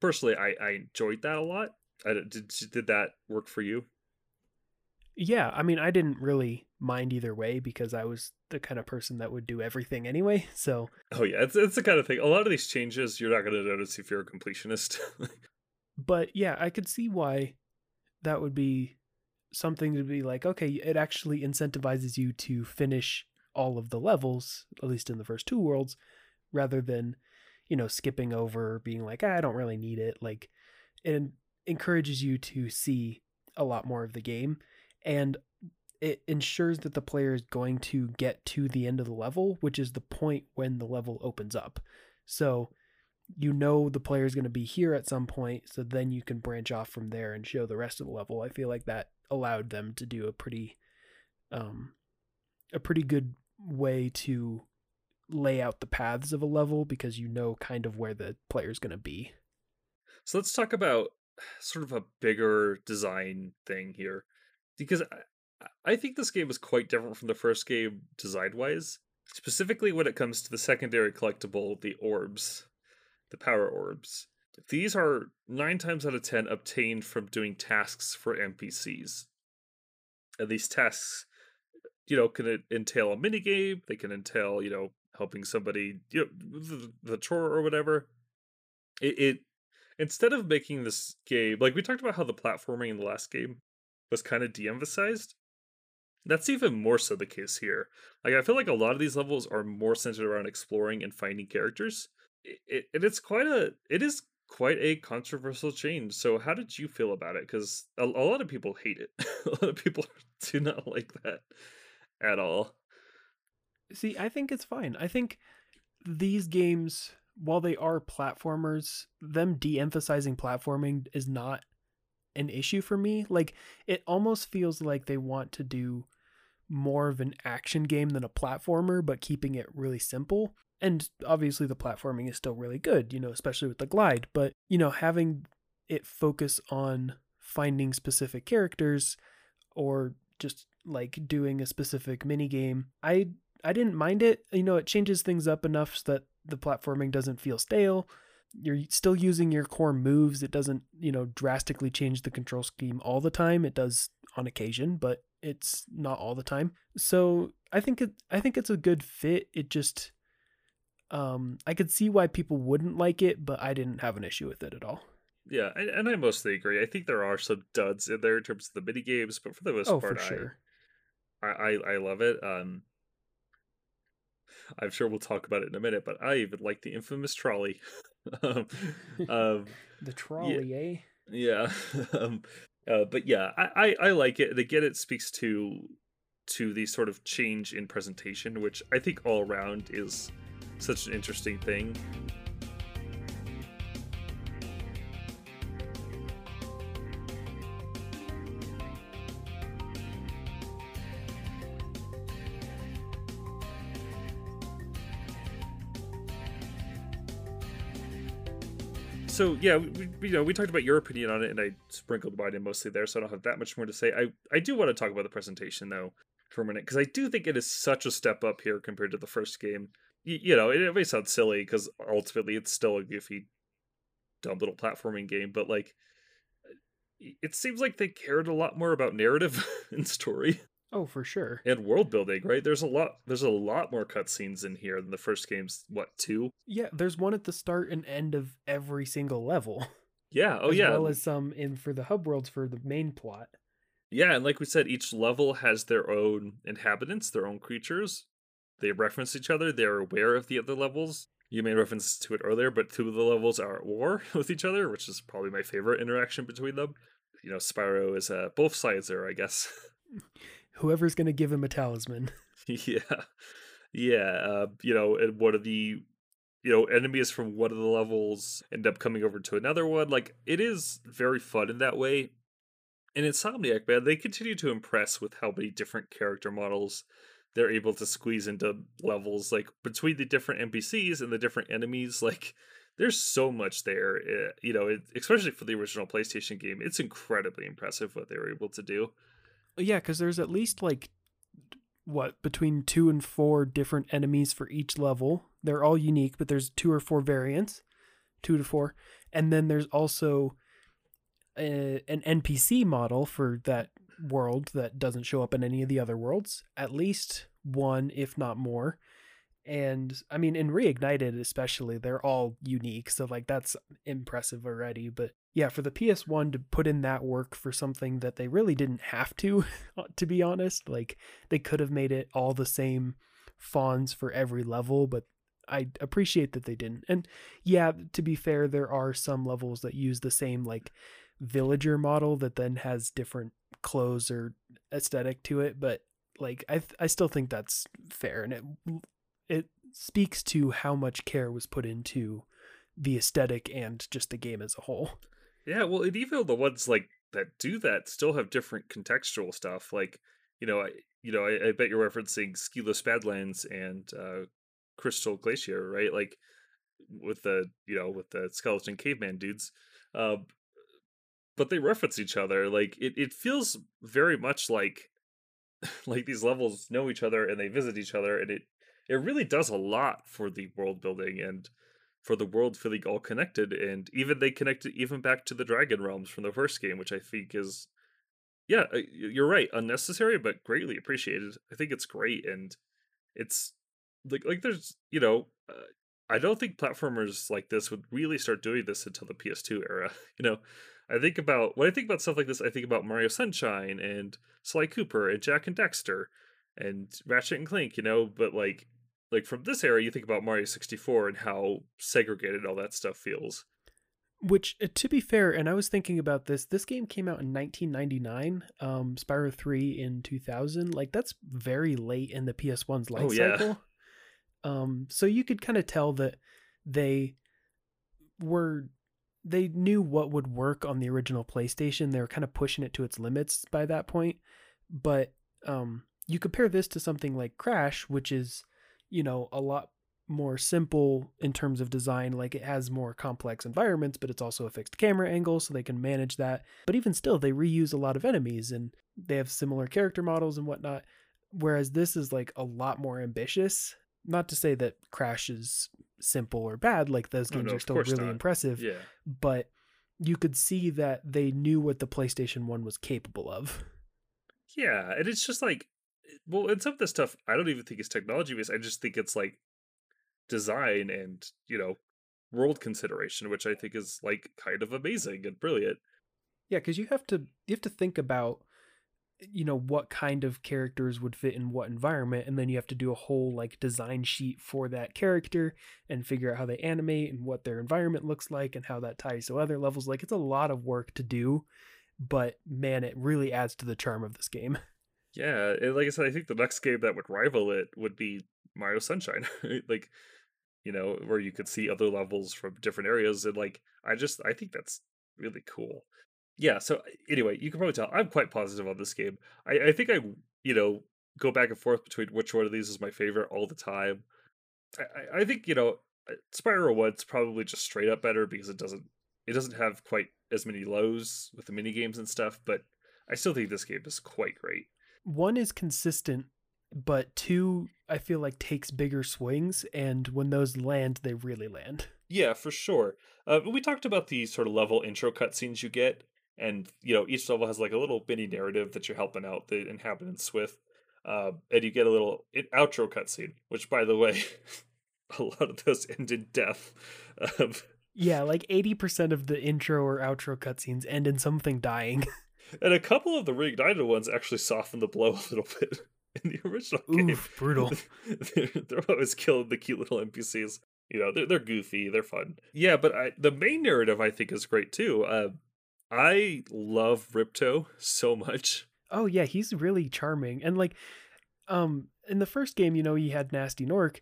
personally, I, I enjoyed that a lot. I, did did that work for you? Yeah, I mean, I didn't really mind either way because I was the kind of person that would do everything anyway. So Oh yeah, it's it's the kind of thing. A lot of these changes you're not going to notice if you're a completionist. but yeah, I could see why that would be something to be like, okay, it actually incentivizes you to finish all of the levels, at least in the first two worlds, rather than, you know, skipping over, being like, ah, I don't really need it. Like, it encourages you to see a lot more of the game, and it ensures that the player is going to get to the end of the level, which is the point when the level opens up. So, you know the player is going to be here at some point so then you can branch off from there and show the rest of the level i feel like that allowed them to do a pretty um a pretty good way to lay out the paths of a level because you know kind of where the player's going to be So let's talk about sort of a bigger design thing here, because I, I think this game is quite different from the first game design wise. Specifically, when it comes to the secondary collectible, the orbs, the power orbs. These are nine times out of ten obtained from doing tasks for NPCs. And these tasks, you know, can entail a minigame. They can entail, you know, helping somebody, you know, the, the chore or whatever. It, it instead of making this game like we talked about how the platforming in the last game was kind of de-emphasized that's even more so the case here like i feel like a lot of these levels are more centered around exploring and finding characters it, it, and it's quite a it is quite a controversial change so how did you feel about it? Because a, a lot of people hate it. A lot of people do not like that at all. See i think it's fine. I think these games while they are platformers them de-emphasizing platforming is not an issue for me. Like it almost feels like they want to do more of an action game than a platformer but keeping it really simple. And obviously the platforming is still really good you know especially with the glide but you know having it focus on finding specific characters or just like doing a specific mini game i i didn't mind it. You know it changes things up enough so that the platforming doesn't feel stale. You're still using your core moves. It doesn't you know drastically change the control scheme all the time. It does on occasion but it's not all the time. So i think it i think it's a good fit. It just um i could see why people wouldn't like it but i didn't have an issue with it at all. Yeah and, and i mostly agree. I think there are some duds in there in terms of the mini games but for the most oh part for sure. I, I i love it um I'm sure we'll talk about it in a minute, but I even like the infamous trolley. um, um, the trolley eh? Yeah, um, uh, but yeah, I, I I like it. Again, it speaks to to the sort of change in presentation, which I think all around is such an interesting thing. So yeah, we, you know, we talked about your opinion on it, and I sprinkled mine in mostly there, so I don't have that much more to say. I I do want to talk about the presentation though for a minute because I do think it is such a step up here compared to the first game. You, you know, it, it may sound silly because ultimately it's still a goofy, dumb little platforming game, but like, it seems like they cared a lot more about narrative and story. Oh, for sure. And world building, right? There's a lot. There's a lot more cutscenes in here than the first game's. What two? Yeah, there's one at the start and end of every single level. Yeah. Oh, as yeah. well as some in for the hub worlds for the main plot. Yeah, and like we said, each level has their own inhabitants, their own creatures. They reference each other. They're aware of the other levels. You made reference to it earlier, but two of the levels are at war with each other, which is probably my favorite interaction between them. You know, Spyro is uh, both sides there, I guess. Whoever's going to give him a talisman. yeah, yeah. Uh, you know, and one of the you know enemies from one of the levels end up coming over to another one. Like it is very fun in that way. And Insomniac, man, they continue to impress with how many different character models they're able to squeeze into levels. Like between the different NPCs and the different enemies, like there's so much there. eh, you know, especially for the original PlayStation game, it's incredibly impressive what they were able to do. Yeah, because there's at least like what between two and four different enemies for each level. They're all unique, but there's two or four variants, two to four, and then there's also a, an NPC model for that world that doesn't show up in any of the other worlds. At least one, if not more. And I mean, in Reignited especially, they're all unique, so like that's impressive already. But yeah, for the PS1 to put in that work for something that they really didn't have to, uh, to be honest, like they could have made it all the same fawns for every level, but I appreciate that they didn't. And yeah, to be fair, there are some levels that use the same like villager model that then has different clothes or aesthetic to it, but like I I still think that's fair and it it speaks to how much care was put into the aesthetic and just the game as a whole. Yeah, well, and even the ones like that do that still have different contextual stuff. Like, you know, I you know, I, I bet you're referencing Skelos Badlands and uh, Crystal Glacier, right? Like with the you know with the skeleton caveman dudes. Uh, but they reference each other. Like it, it feels very much like like these levels know each other and they visit each other, and it it really does a lot for the world building and for the world feeling all connected and even they connected even back to the dragon realms from the first game which i think is yeah uh, you're right unnecessary but greatly appreciated. I think it's great and it's like like there's you know uh, i don't think platformers like this would really start doing this until the ps2 era you know? I think about when i think about stuff like this i think about mario sunshine and sly cooper and Jak and Daxter and ratchet and Clank, you know? But like like from this era you think about mario 64 and how segregated all that stuff feels Which, uh, to be fair, and I was thinking about this. This game came out in 1999. Um, Spyro 3 in 2000. Like that's very late in the PS1's life Oh, yeah. cycle. Um, so you could kind of tell that they were they knew what would work on the original PlayStation. They were kind of pushing it to its limits by that point. But um, you compare this to something like Crash, which is, you know, a lot more simple in terms of design. Like it has more complex environments, but it's also a fixed camera angle, so they can manage that. But even still, they reuse a lot of enemies and they have similar character models and whatnot. Whereas this is like a lot more ambitious. Not to say that Crash is simple or bad, like those Oh, games no, are still really not. impressive, yeah but you could see that they knew what the PlayStation 1 was capable of. yeah and it's just like well and some of this stuff i don't even think it's technology based i just think it's like design and you know world consideration which i think is like kind of amazing and brilliant. Yeah, because you have to you have to think about eh, you know what kind of characters would fit in what environment and then you have to do a whole like design sheet for that character and figure out how they animate and what their environment looks like and how that ties to other levels like it's a lot of work to do but man it really adds to the charm of this game yeah and like i said i think the next game that would rival it would be mario sunshine like you know where you could see other levels from different areas and like i just i think that's really cool. Yeah so anyway you can probably tell i'm quite positive on this game. I, I think i you know go back and forth between which one of these is my favorite all the time. I, I- think you know uh, Spyro 1's probably just straight up better because it doesn't it doesn't have quite as many lows with the mini games and stuff, but I still think this game is quite great. One is consistent, but two I feel like takes bigger swings, and when those land, they really land. Yeah, for sure. Uh, we talked about the sort of level intro cutscenes you get, and you know each level has like a little mini narrative that you're helping out the inhabitants with, uh, and you get a little outro cutscene, which by the way, a lot of those end in death. Um, yeah, like eighty percent of the intro or outro cutscenes end in something dying. and a couple of the reignited ones actually soften the blow a little bit in the original game. Brutal. they're, they're always killing the cute little NPCs. You know, they're, they're goofy, they're fun. Yeah, but I, the main narrative I think is great too. Uh, I love Ripto so much. Oh yeah, he's really charming. And like um in the first game, you know, he had Gnasty Gnorc,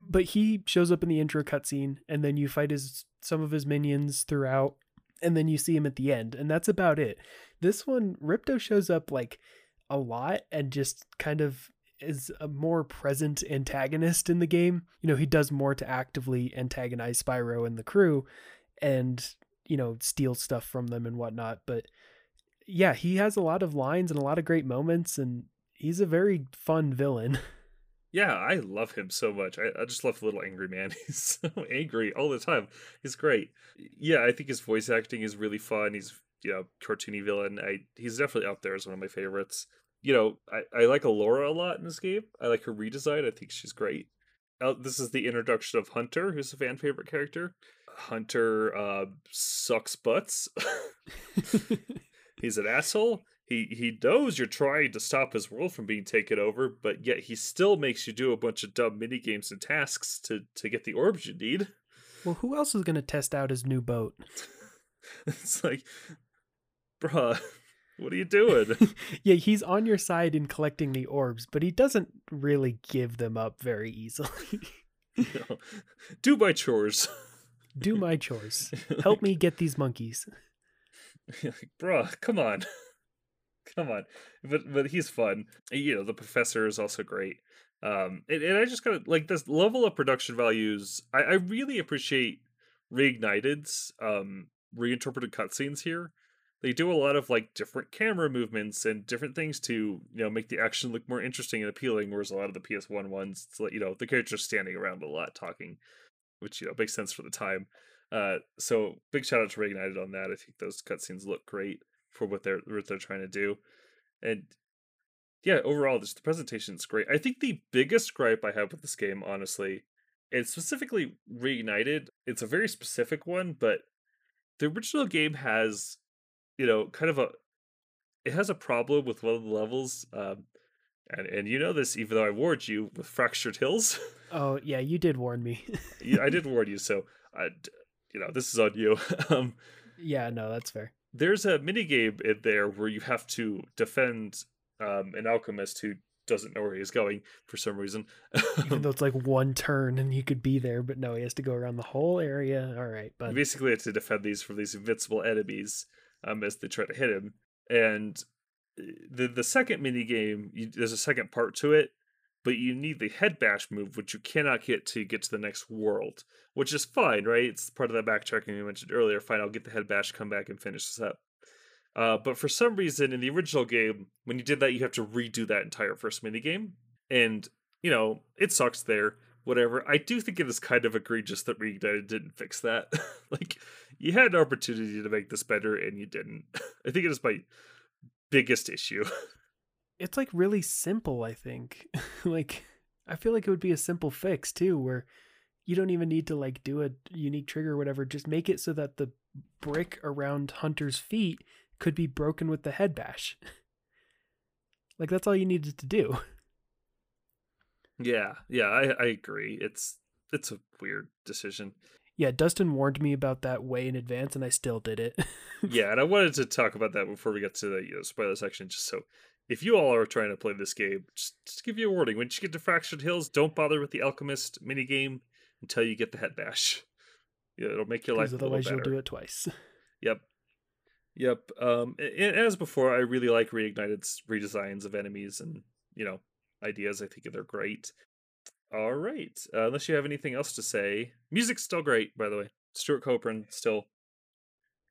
but he shows up in the intro cutscene and then you fight his some of his minions throughout and then you see him at the end and that's about it. This one Ripto shows up like a lot and just kind of is a more present antagonist in the game. You know, he does more to actively antagonize Spyro and the crew and, you know, steal stuff from them and whatnot. But yeah, he has a lot of lines and a lot of great moments and he's a very fun villain. Yeah, I love him so much. I, I just love the little angry man. He's so angry all the time. He's great. Yeah, I think his voice acting is really fun. He's you know cartoony villain. I he's definitely up there as one of my favorites. You know, I, I like Elora a lot in this game. I like her redesign. I think she's great. Uh, this is the introduction of Hunter, who's a fan favorite character. Hunter uh, sucks butts. he's an asshole. He he knows you're trying to stop his world from being taken over, but yet he still makes you do a bunch of dumb mini games and tasks to to get the orbs you need. Well, who else is going to test out his new boat? it's like, bruh, what are you doing? yeah, he's on your side in collecting the orbs, but he doesn't really give them up very easily. no. Do my chores. Do my chores. Help me get these monkeys. like, bruh, come on. come on. But but he's fun. You know, the professor is also great. Um and, and I just gotta like this level of production values, I, I really appreciate Reignited's um reinterpreted cutscenes here. They do a lot of like different camera movements and different things to, you know, make the action look more interesting and appealing, whereas a lot of the PS1 ones, it's like, you know, the characters standing around a lot talking, which, you know, makes sense for the time. Uh, so big shout out to Reignited on that. I think those cutscenes look great for what they're what they're trying to do, and yeah, overall, just the presentation is great. I think the biggest gripe I have with this game, honestly, and specifically Reignited, it's a very specific one, but the original game has, you know, kind of a it has a problem with one of the levels. Um, and and you know this, even though I warned you with Fractured Hills. Oh yeah, you did warn me. yeah, I did warn you, so I, you know, this is on you. um, yeah, no, that's fair. There's a minigame in there where you have to defend um, an alchemist who doesn't know where he's going for some reason. Even though it's like one turn and he could be there, but no, he has to go around the whole area. All right, but you basically have to defend these from these invincible enemies um, as they try to hit him. And uh, the the second mini game, you, there's a second part to it, but you need the head bash move, which you cannot get to get to the next world, which is fine, right? It's part of that backtracking we mentioned earlier. Fine, I'll get the head bash, come back and finish this up. Uh, but for some reason, in the original game, when you did that, you have to redo that entire first mini game, and you know it sucks there. Whatever. I do think it is kind of egregious that Reignited didn't fix that. like, you had an opportunity to make this better, and you didn't. I think it is my biggest issue. it's like really simple, I think. like I feel like it would be a simple fix too where you don't even need to like do a unique trigger or whatever, just make it so that the brick around Hunter's feet could be broken with the head bash. like that's all you needed to do. Yeah, yeah, I, I agree. It's it's a weird decision. Yeah, Dustin warned me about that way in advance, and I still did it. yeah, and I wanted to talk about that before we get to the you know, spoiler section, just so if you all are trying to play this game, just, just give you a warning. When you get to Fractured Hills, don't bother with the Alchemist minigame until you get the head bash. Yeah, it'll make your life otherwise you'll do it twice. Yep. Yep. Um, and as before, I really like Reignited's redesigns of enemies and you know ideas. I think they're great. All right. Uh, unless you have anything else to say, music's still great, by the way. Stewart Copeland still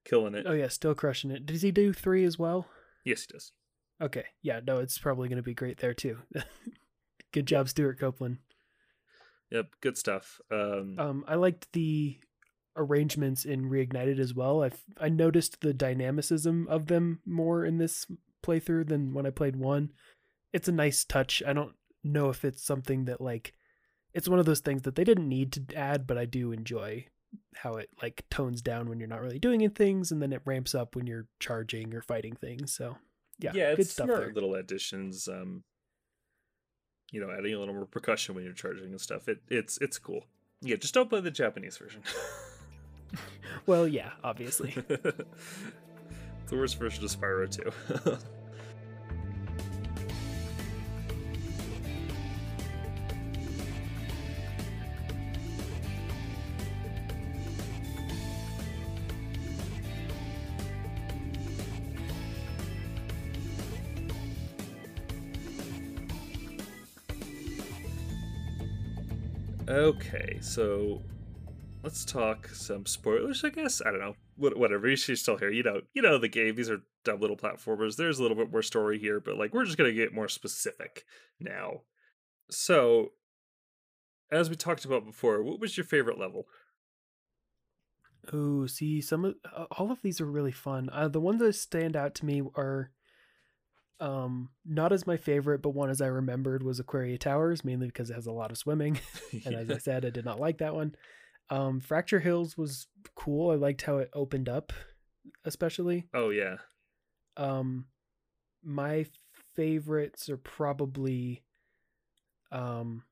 killing it. Oh yeah, still crushing it. Does he do three as well? Yes, he does. Okay, yeah, no, it's probably going to be great there too. Good job, Stewart Copeland. Yep, good stuff. Um, Um, I liked the arrangements in Reignited as well. I I noticed the dynamicism of them more in this playthrough than when I played one. It's a nice touch. I don't know if it's something that like it's one of those things that they didn't need to add, but I do enjoy how it like tones down when you're not really doing things and then it ramps up when you're charging or fighting things. So yeah, yeah, good it's stuff smart there. little additions. Um, you know, adding a little more percussion when you're charging and stuff. It it's it's cool. Yeah, just don't play the Japanese version. Well, yeah, obviously. the worst version of Spyro too. okay, so let's talk some spoilers. I guess I don't know. What, whatever. She's still here. You know. You know the game. These are dumb little platformers. There's a little bit more story here, but like we're just gonna get more specific now. So, as we talked about before, what was your favorite level? Oh, see, some of uh, all of these are really fun. Uh, the ones that stand out to me are, um, not as my favorite, but one as I remembered was Aquaria Towers, mainly because it has a lot of swimming, and as I said, I did not like that one. Um, Fracture Hills was cool. I liked how it opened up, especially. oh yeah, Um, my favorites are probably, um,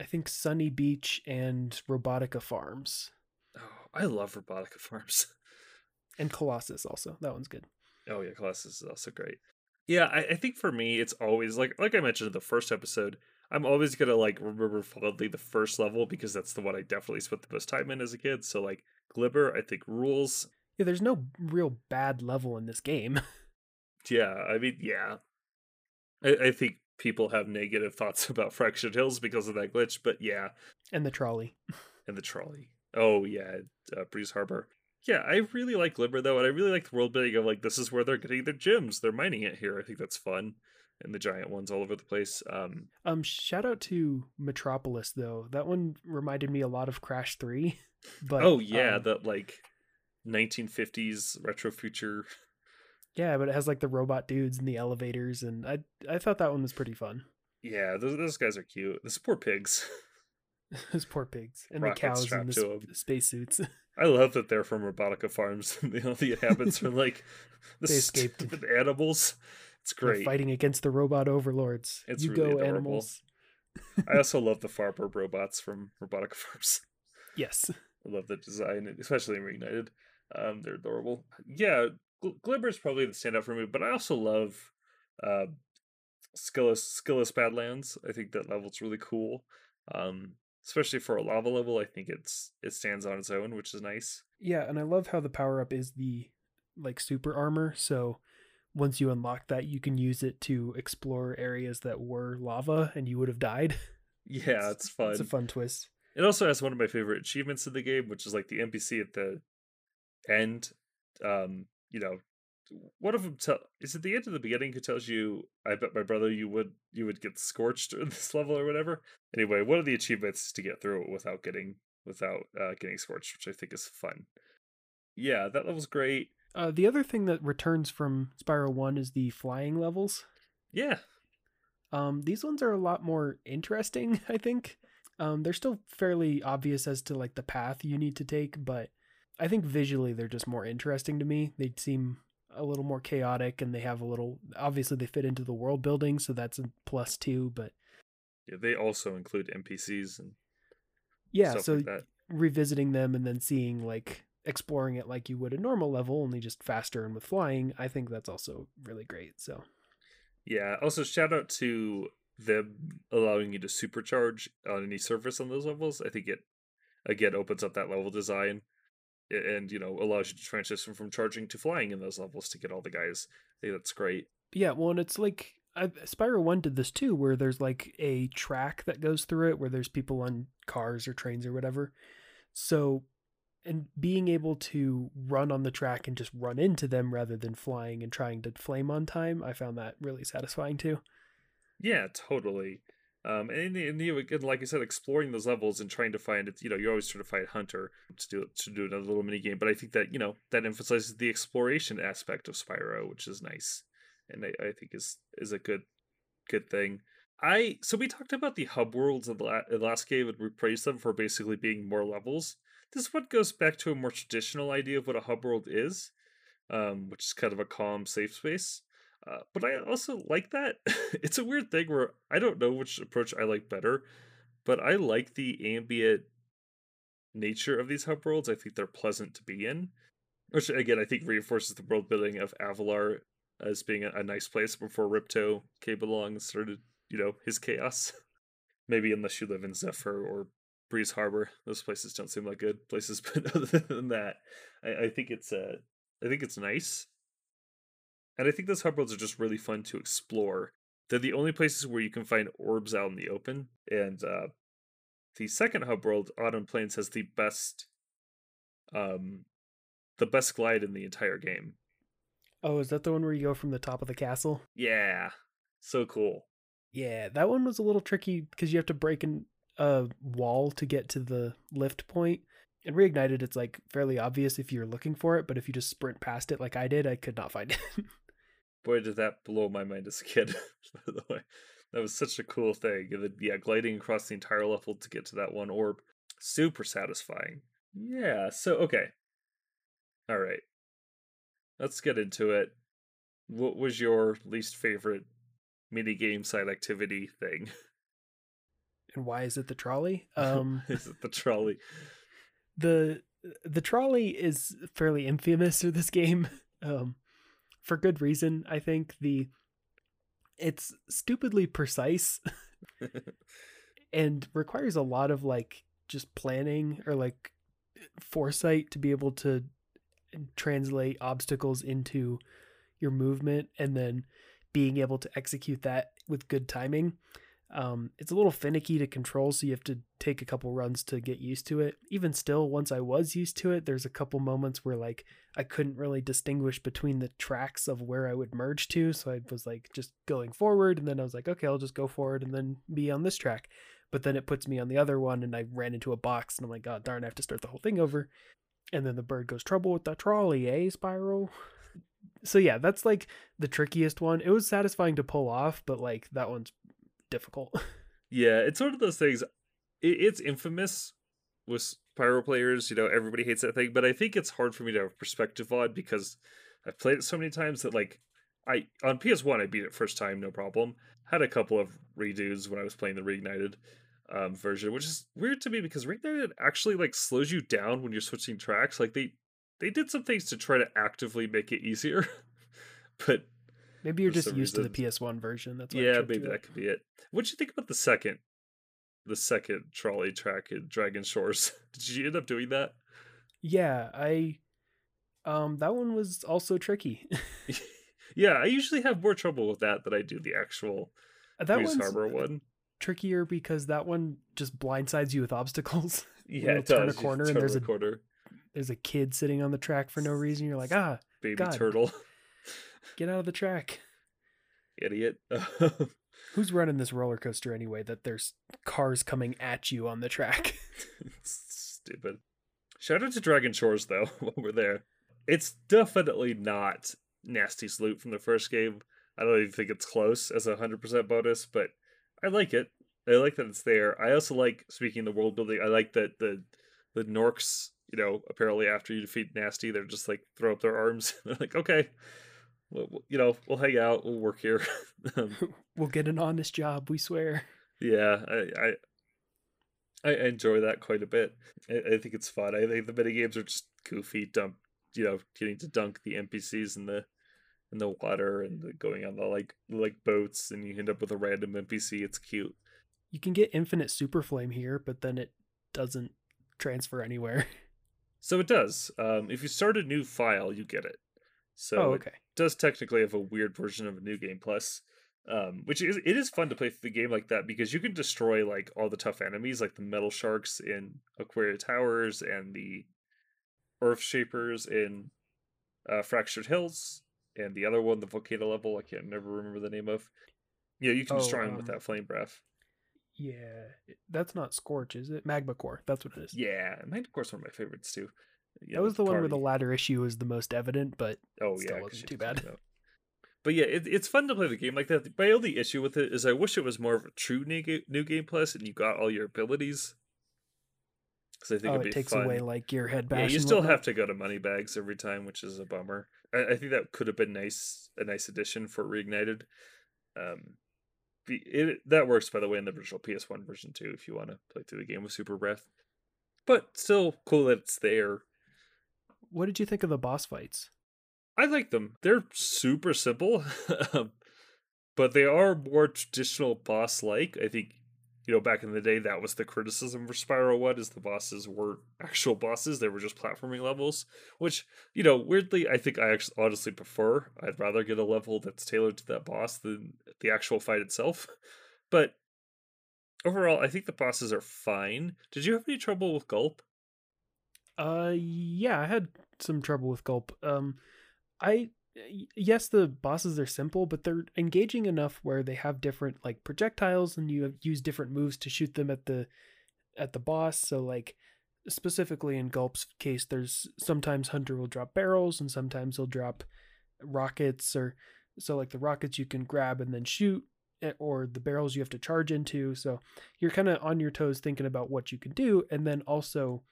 I think Sunny Beach and Robotica Farms oh, I love Robotica Farms. and Colossus also. That one's good. Oh yeah, Colossus is also great. Yeah, I, I think for me, it's always like like I mentioned in the first episode. I'm always gonna like remember fondly the first level because that's the one I definitely spent the most time in as a kid. So like Glimmer, I think rules. Yeah, there's no real bad level in this game. Yeah, I mean, yeah. I, I think people have negative thoughts about Fractured Hills because of that glitch, but yeah, and the trolley. and the trolley. Oh yeah, uh, Breeze Harbor. Yeah, I really like Glimmer though, and I really like the world building of like this is where they're getting their gems. They're mining it here. I think that's fun, and the giant ones all over the place. Um, Um, shout out to Metropolis though. That one reminded me a lot of Crash Three. But oh yeah, um, that like 1950s retro future. yeah, but it has like the robot dudes and the elevators, and I I thought that one was pretty fun. Yeah, those, those guys are cute. Those poor pigs. Those poor pigs and the cows and the sp- spacesuits. I love that they're from Robotica Farms. the inhabitants are like the escaped. animals. It's They're great. fighting against the robot overlords. It's you really go adorable. animals. I also love the Farber robots from Robotica Farms. Yes. I love the design, especially in Reignited. Um, they're adorable. Yeah, Gl- Glimmer's probably the standout for me, but I also love uh, Skelos Skelos Badlands. I think that level's really cool. Um, especially for a lava level, I think it's it stands on its own, which is nice. Yeah, and I love how the power up is the like super armor. So once you unlock that, you can use it to explore areas that were lava and you would have died. Yeah, it's fun. It's a fun twist. It also has one of my favorite achievements in the game, which is like the NPC at the end. Um, you know, one of them tell is it the end of the beginning who tells you, "I bet my brother you would you would get scorched in this level or whatever." Anyway, one of the achievements is to get through it without getting without uh, getting scorched, which I think is fun. Yeah, that level's great. Uh, the other thing that returns from Spyro 1 is the flying levels. Yeah, Um, these ones are a lot more interesting, I think. Um, they're still fairly obvious as to like the path you need to take, but I think visually they're just more interesting to me. They seem a little more chaotic and they have a little obviously they fit into the world building, so that's a plus too, but yeah. They also include NPCs and yeah, so like revisiting them and then seeing like exploring it like you would a normal level, only just faster and with flying, I think that's also really great. So Yeah. Also, shout out to them allowing you to supercharge on any surface on those levels. I think it again opens up that level design and you know allows you to transition from charging to flying in those levels to get all the guys. I think that's great. Yeah, well, and it's like I, Spyro One did this too, where there's like a track that goes through it, where there's people on cars or trains or whatever. So and being able to run on the track and just run into them rather than flying and trying to flame on time, I found that really satisfying too. Yeah, totally. Um, and, and like I said, exploring those levels and trying to find it. You know, you're always trying to find Hunter to do to do another little mini game. But I think that you know that emphasizes the exploration aspect of Spyro, which is nice, and I, I think is is a good good thing. I so we talked about the hub worlds of the, the last game and we praised them for basically being more levels. This one goes back to a more traditional idea of what a hub world is, um, which is kind of a calm, safe space. Uh, but I also like that. it's a weird thing where I don't know which approach I like better, but I like the ambient nature of these hub worlds. I think they're pleasant to be in, which again I think reinforces the world building of Avalar as being a, a nice place before Ripto came along and started, you know, his chaos. Maybe unless you live in Zephyr or Breeze Harbor, those places don't seem like good places. But other than that, I, I think it's uh, I think it's nice. And I think those hub worlds are just really fun to explore. They're the only places where you can find orbs out in the open. And uh, the second hub world, Autumn Plains, has the best, um, the best glide in the entire game. Oh, is that the one where you go from the top of the castle? Yeah, so cool. Yeah, that one was a little tricky because you have to break a wall to get to the lift point. And reignited, it's like fairly obvious if you're looking for it, but if you just sprint past it like I did, I could not find it. Boy, did that blow my mind as a kid, by the way. That was such a cool thing. And then, yeah, gliding across the entire level to get to that one orb. Super satisfying. Yeah, so, okay. All right. Let's get into it. What was your least favorite mini game side activity thing? and why is it the trolley? Um, is it the trolley? the the trolley is fairly infamous for this game. Um, for good reason, I think the it's stupidly precise and requires a lot of like just planning or like foresight to be able to translate obstacles into your movement and then being able to execute that with good timing. Um, it's a little finicky to control, so you have to take a couple runs to get used to it. Even still, once I was used to it, there's a couple moments where like I couldn't really distinguish between the tracks of where I would merge to, so I was like just going forward, and then I was like, okay, I'll just go forward and then be on this track. But then it puts me on the other one, and I ran into a box, and I'm like, God darn, I have to start the whole thing over. And then the bird goes, Trouble with the trolley, eh, Spyro? So yeah, that's like the trickiest one. It was satisfying to pull off, but like that one's difficult. Yeah, it's one of those things. It, it's infamous with Spyro players. You know, everybody hates that thing, but I think it's hard for me to have perspective on because I've played it so many times that like I on PS1 I beat it first time, no problem. Had a couple of redos when I was playing the reignited um, version, which is weird to me because reignited actually like slows you down when you're switching tracks. Like they they did some things to try to actively make it easier, but Maybe you're just used to the. PS1 version. That's yeah, maybe that up. could be it. What'd you think about the second, the second trolley track in Dragon Shores? Did you end up doing that? Yeah, I um that one was also tricky. yeah, I usually have more trouble with that than I do the actual that Breeze one's Harbor one. trickier because that one just blindsides you with obstacles. Yeah, it turn a does. You corner and there's a a- corner. There's a kid sitting on the track for no reason. You're like, ah, Baby God. turtle, get out of the track. idiot. Who's running this roller coaster anyway? That there's cars coming at you on the track. Stupid. Shout out to Dragon Shores though while we're there. It's definitely not Gnasty's loot from the first game. I don't even think it's close as a hundred percent bonus, but I like it. I like that it's there. I also like speaking of the world building. I like that the the Gnorcs, you know, apparently after you defeat Nasty, they're just like throw up their arms. they're like, okay, well, you know, we'll hang out, we'll work here. um, we'll get an honest job, we swear. yeah, I, I I enjoy that quite a bit. I, I think it's fun. I think the mini games are just goofy, dump, you know, getting to dunk the NPCs in the in the water and the, going on the like like boats, and you end up with a random NPC. It's cute. You can get infinite super flame here, but then it doesn't transfer anywhere. So it does. Um, if you start a new file, you get it. So oh, it okay. Does technically have a weird version of a new game plus. Um, which is it is fun to play the game like that because you can destroy like all the tough enemies like the metal sharks in Aquaria Towers and the Earth Shapers in uh, Fractured Hills, and the other one, the volcano level, I can't never remember the name of. Yeah, you can Oh, destroy them with um, that flame breath. Yeah, that's not Scorch, is it? Magma Cone. That's what it is. Yeah, and of course one of my favorites too. That was the one where the party. ladder issue was the most evident, but Oh still yeah, wasn't too bad. But yeah, it, it's fun to play the game like that. My only issue with it is I wish it was more of a true new, ga- new game plus, and you got all your abilities. Because I think oh, it takes fun. away like your head bash. yeah, you still have to go to Moneybags every time, which is a bummer. I, I think that could have been nice, a nice addition for Reignited. Um, it that works by the way in the original PS1 version too, if you want to play through the game with Super Breath. But still cool that it's there. What did you think of the boss fights? I like them. They're super simple, but they are more traditional boss like. I think, you know, back in the day, that was the criticism for Spyro 1 is the bosses weren't actual bosses. They were just platforming levels, which, you know, weirdly, I think I actually honestly prefer. I'd rather get a level that's tailored to that boss than the actual fight itself. But overall, I think the bosses are fine. Did you have any trouble with Gulp? Uh, yeah, I had some trouble with Gulp. Um, I yes, the bosses are simple, but they're engaging enough where they have different like projectiles, and you use different moves to shoot them at the at the boss. So like specifically in Gulp's case, there's sometimes Hunter will drop barrels, and sometimes he'll drop rockets, or so like the rockets you can grab and then shoot. eh, Or the barrels you have to charge into. So you're kind of on your toes thinking about what you can do. And then also,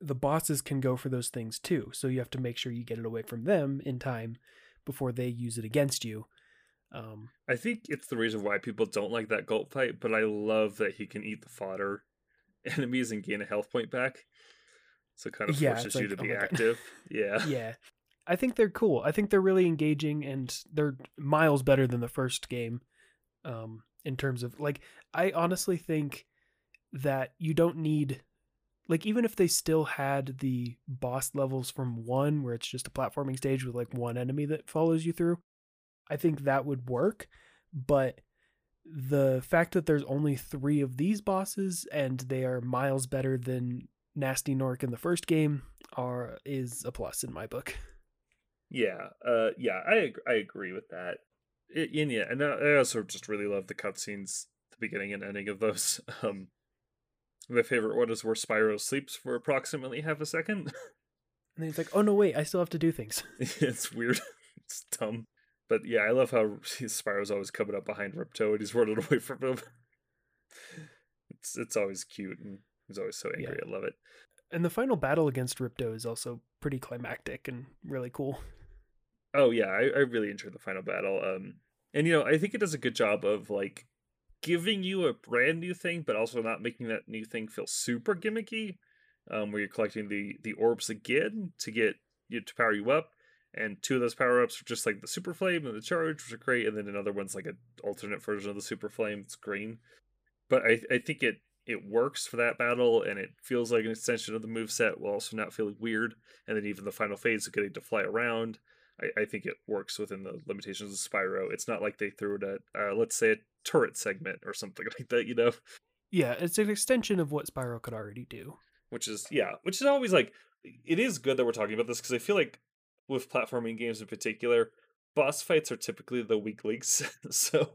the bosses can go for those things too. So you have to make sure you get it away from them in time before they use it against you. Um, I think it's the reason why people don't like that Gulp fight, but I love that he can eat the fodder enemies and gain a health point back. So it kind of Yeah, forces it's you to oh be active. Yeah. yeah. I think they're cool. I think they're really engaging and they're miles better than the first game. Um, in terms of like, I honestly think that you don't need, like, even if they still had the boss levels from one, where it's just a platforming stage with like one enemy that follows you through, I think that would work. But the fact that there's only three of these bosses and they are miles better than Gnasty Gnorc in the first game are is a plus in my book. Yeah. Uh yeah, I ag- I agree with that. It, and yeah, and I I also just really love the cutscenes, the beginning and ending of those. Um my favorite one is where Spyro sleeps for approximately half a second. And then he's like, "Oh no, wait, I still have to do things." it's weird. it's dumb. But yeah, I love how Spyro's always coming up behind Ripto and he's running away from him. It's it's always cute and he's always so angry. I love it. And the final battle against Ripto is also pretty climactic and really cool. Oh yeah, I, I really enjoyed the final battle. Um, and you know, I think it does a good job of like giving you a brand new thing, but also not making that new thing feel super gimmicky. Um, where you're collecting the the orbs again to get you to power you up, and two of those power ups are just like the super flame and the charge, which are great, and then another one's like an alternate version of the super flame. It's green, but I I think it it works for that battle, and it feels like an extension of the move set while also not feeling weird. And then even the final phase of getting to fly around. I, I think it works within the limitations of Spyro. It's not like they threw it at, uh, let's say, turret segment or something like that, you know? Yeah, it's an extension of what Spyro could already do. Which is, yeah, which is always like, it is good that we're talking about this because I feel like with platforming games in particular, boss fights are typically the weak links. so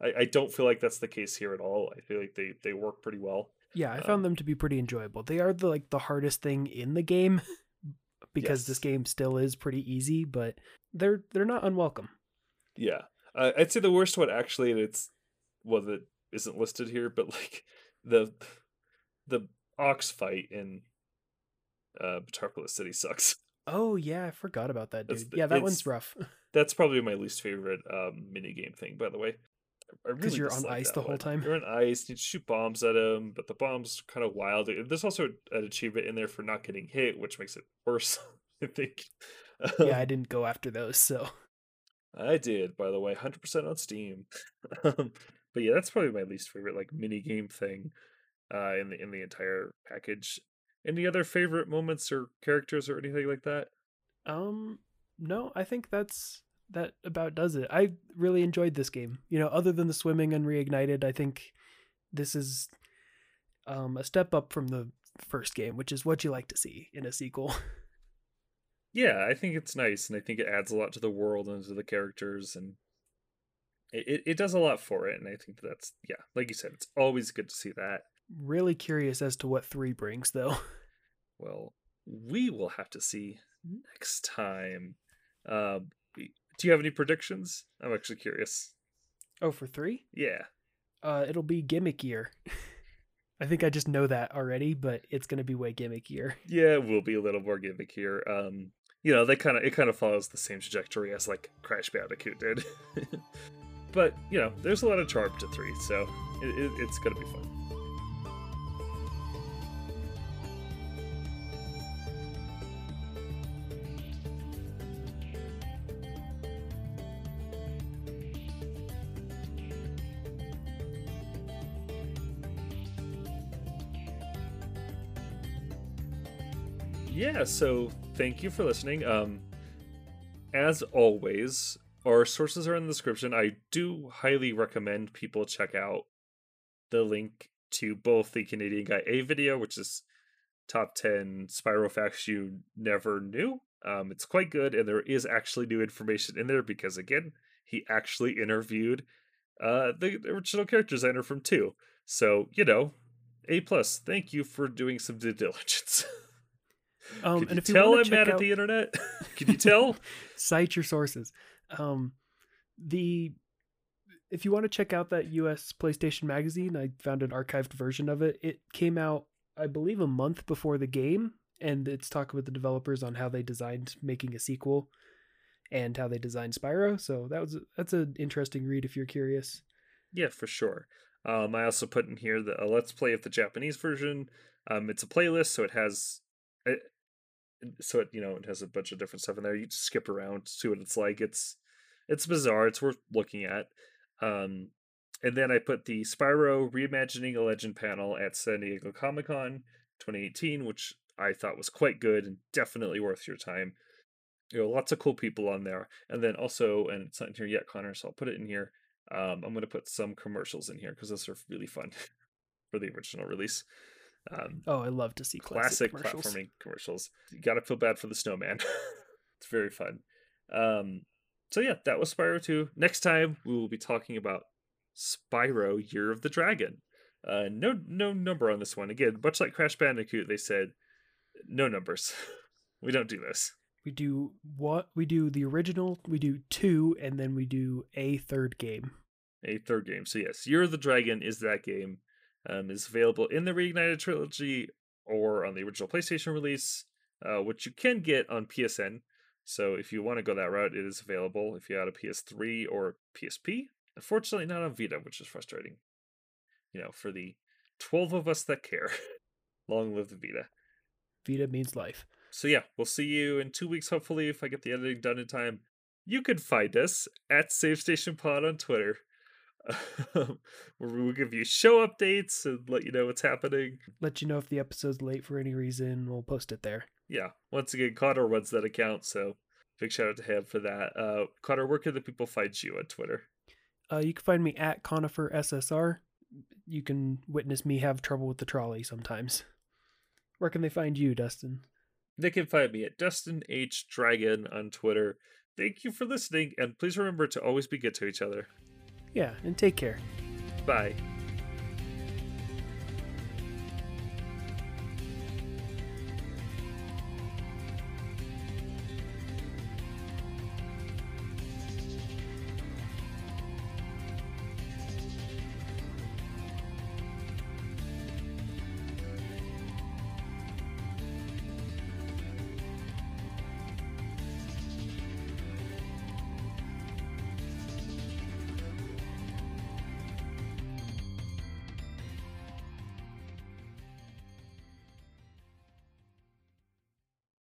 I, I don't feel like that's the case here at all. I feel like they, they work pretty well. Yeah, I Um, found them to be pretty enjoyable. They are the like the hardest thing in the game because this game still is pretty easy, but they're they're not unwelcome. Yeah. Uh, I'd say the worst one actually, and it's, well, that isn't listed here, but like the the ox fight in uh Metropolis City sucks. Oh yeah, I forgot about that dude. Yeah, that one's rough That's probably my least favorite um mini game thing, by the way. Because really you're on ice the whole time. You're on ice. You shoot bombs at him, but the bombs are kind of wild. There's also an achievement in there for not getting hit, which makes it worse. I think. yeah, I didn't go after those, so I did, by the way, hundred percent on Steam. um, but yeah, that's probably my least favorite like mini game thing uh, in the in the entire package. Any other favorite moments or characters or anything like that? Um, no, I think that's that about does it. I really enjoyed this game. You know, other than the swimming and reignited, I think this is um a step up from the first game, which is what you like to see in a sequel. Yeah, I think it's nice, and I think it adds a lot to the world and to the characters, and it, it, does a lot for it. And I think that's yeah, like you said, it's always good to see that. Really curious as to what three brings, though. Well, we will have to see next time. Um, do you have any predictions? I'm actually curious. Oh, for three? Yeah. Uh, it'll be gimmickier. I think I just know that already, but it's going to be way gimmickier. Yeah, it will be a little more gimmickier. Um, you know, they kind of it kind of follows the same trajectory as like Crash Bandicoot did. But you know, there's a lot of charm to three, so it, it, it's gonna be fun. yeah, so thank you for listening. Um, as always, our sources are in the description. I do highly recommend people check out the link to both the Canadian Guy A video, which is top 10 Spyro facts you never knew. Um, it's quite good, and there is actually new information in there because, again, he actually interviewed uh, the original character designer from 2. So, you know, A plus. Thank you for doing some due diligence. Um, Can and you if tell want I'm mad check at the internet? Can you tell? cite your sources. Um, the if you want to check out that U.S. PlayStation magazine, I found an archived version of it. It came out, I believe, a month before the game, and it's talking with the developers on how they designed making a sequel and how they designed Spyro. So that was that's an interesting read if you're curious. Yeah, for sure. Um, I also put in here the a let's play of the Japanese version. Um, it's a playlist, so it has, so it you know it has a bunch of different stuff in there. You skip around, see what it's like. It's it's bizarre. It's worth looking at. Um, and then I put the Spyro reimagining a legend panel at San Diego Comic Con 2018, which I thought was quite good and definitely worth your time. You know, lots of cool people on there. And then also, and it's not in here yet, Connor, so I'll put it in here. Um, I'm going to put some commercials in here because those are really fun for the original release. Um, Oh, I love to see classic, classic, commercials. platforming commercials. You got to feel bad for the snowman. it's very fun. Um, so yeah, that was Spyro 2. Next time we will be talking about Spyro Year of the Dragon. Uh, no, no number on this one. Again, much like Crash Bandicoot, they said no numbers. we don't do this. We do what we do the original, we do two, and then we do a third game. a third game. So yes, Year of the Dragon is that game. Um, is available in the Reignited trilogy or on the original PlayStation release, uh, which you can get on PSN. So if you want to go that route, it is available if you had a PS3 or PSP. Unfortunately, not on Vita, which is frustrating. You know, for the twelve of us that care, long live the Vita. Vita means life. So yeah, we'll see you in two weeks, hopefully, if I get the editing done in time. You can find us at Save Station Pod on Twitter. where we'll give you show updates and let you know what's happening. Let you know if the episode's late for any reason. We'll post it there. Yeah, once again, Connor runs that account, so big shout out to him for that. Uh, Connor, where can the people find you on Twitter? Uh, you can find me at Conifer SSR. You can witness me have trouble with the trolley sometimes. Where can they find you, Dustin? They can find me at Dustin H Dragon on Twitter. Thank you for listening, and please remember to always be good to each other. Yeah, and take care. Bye.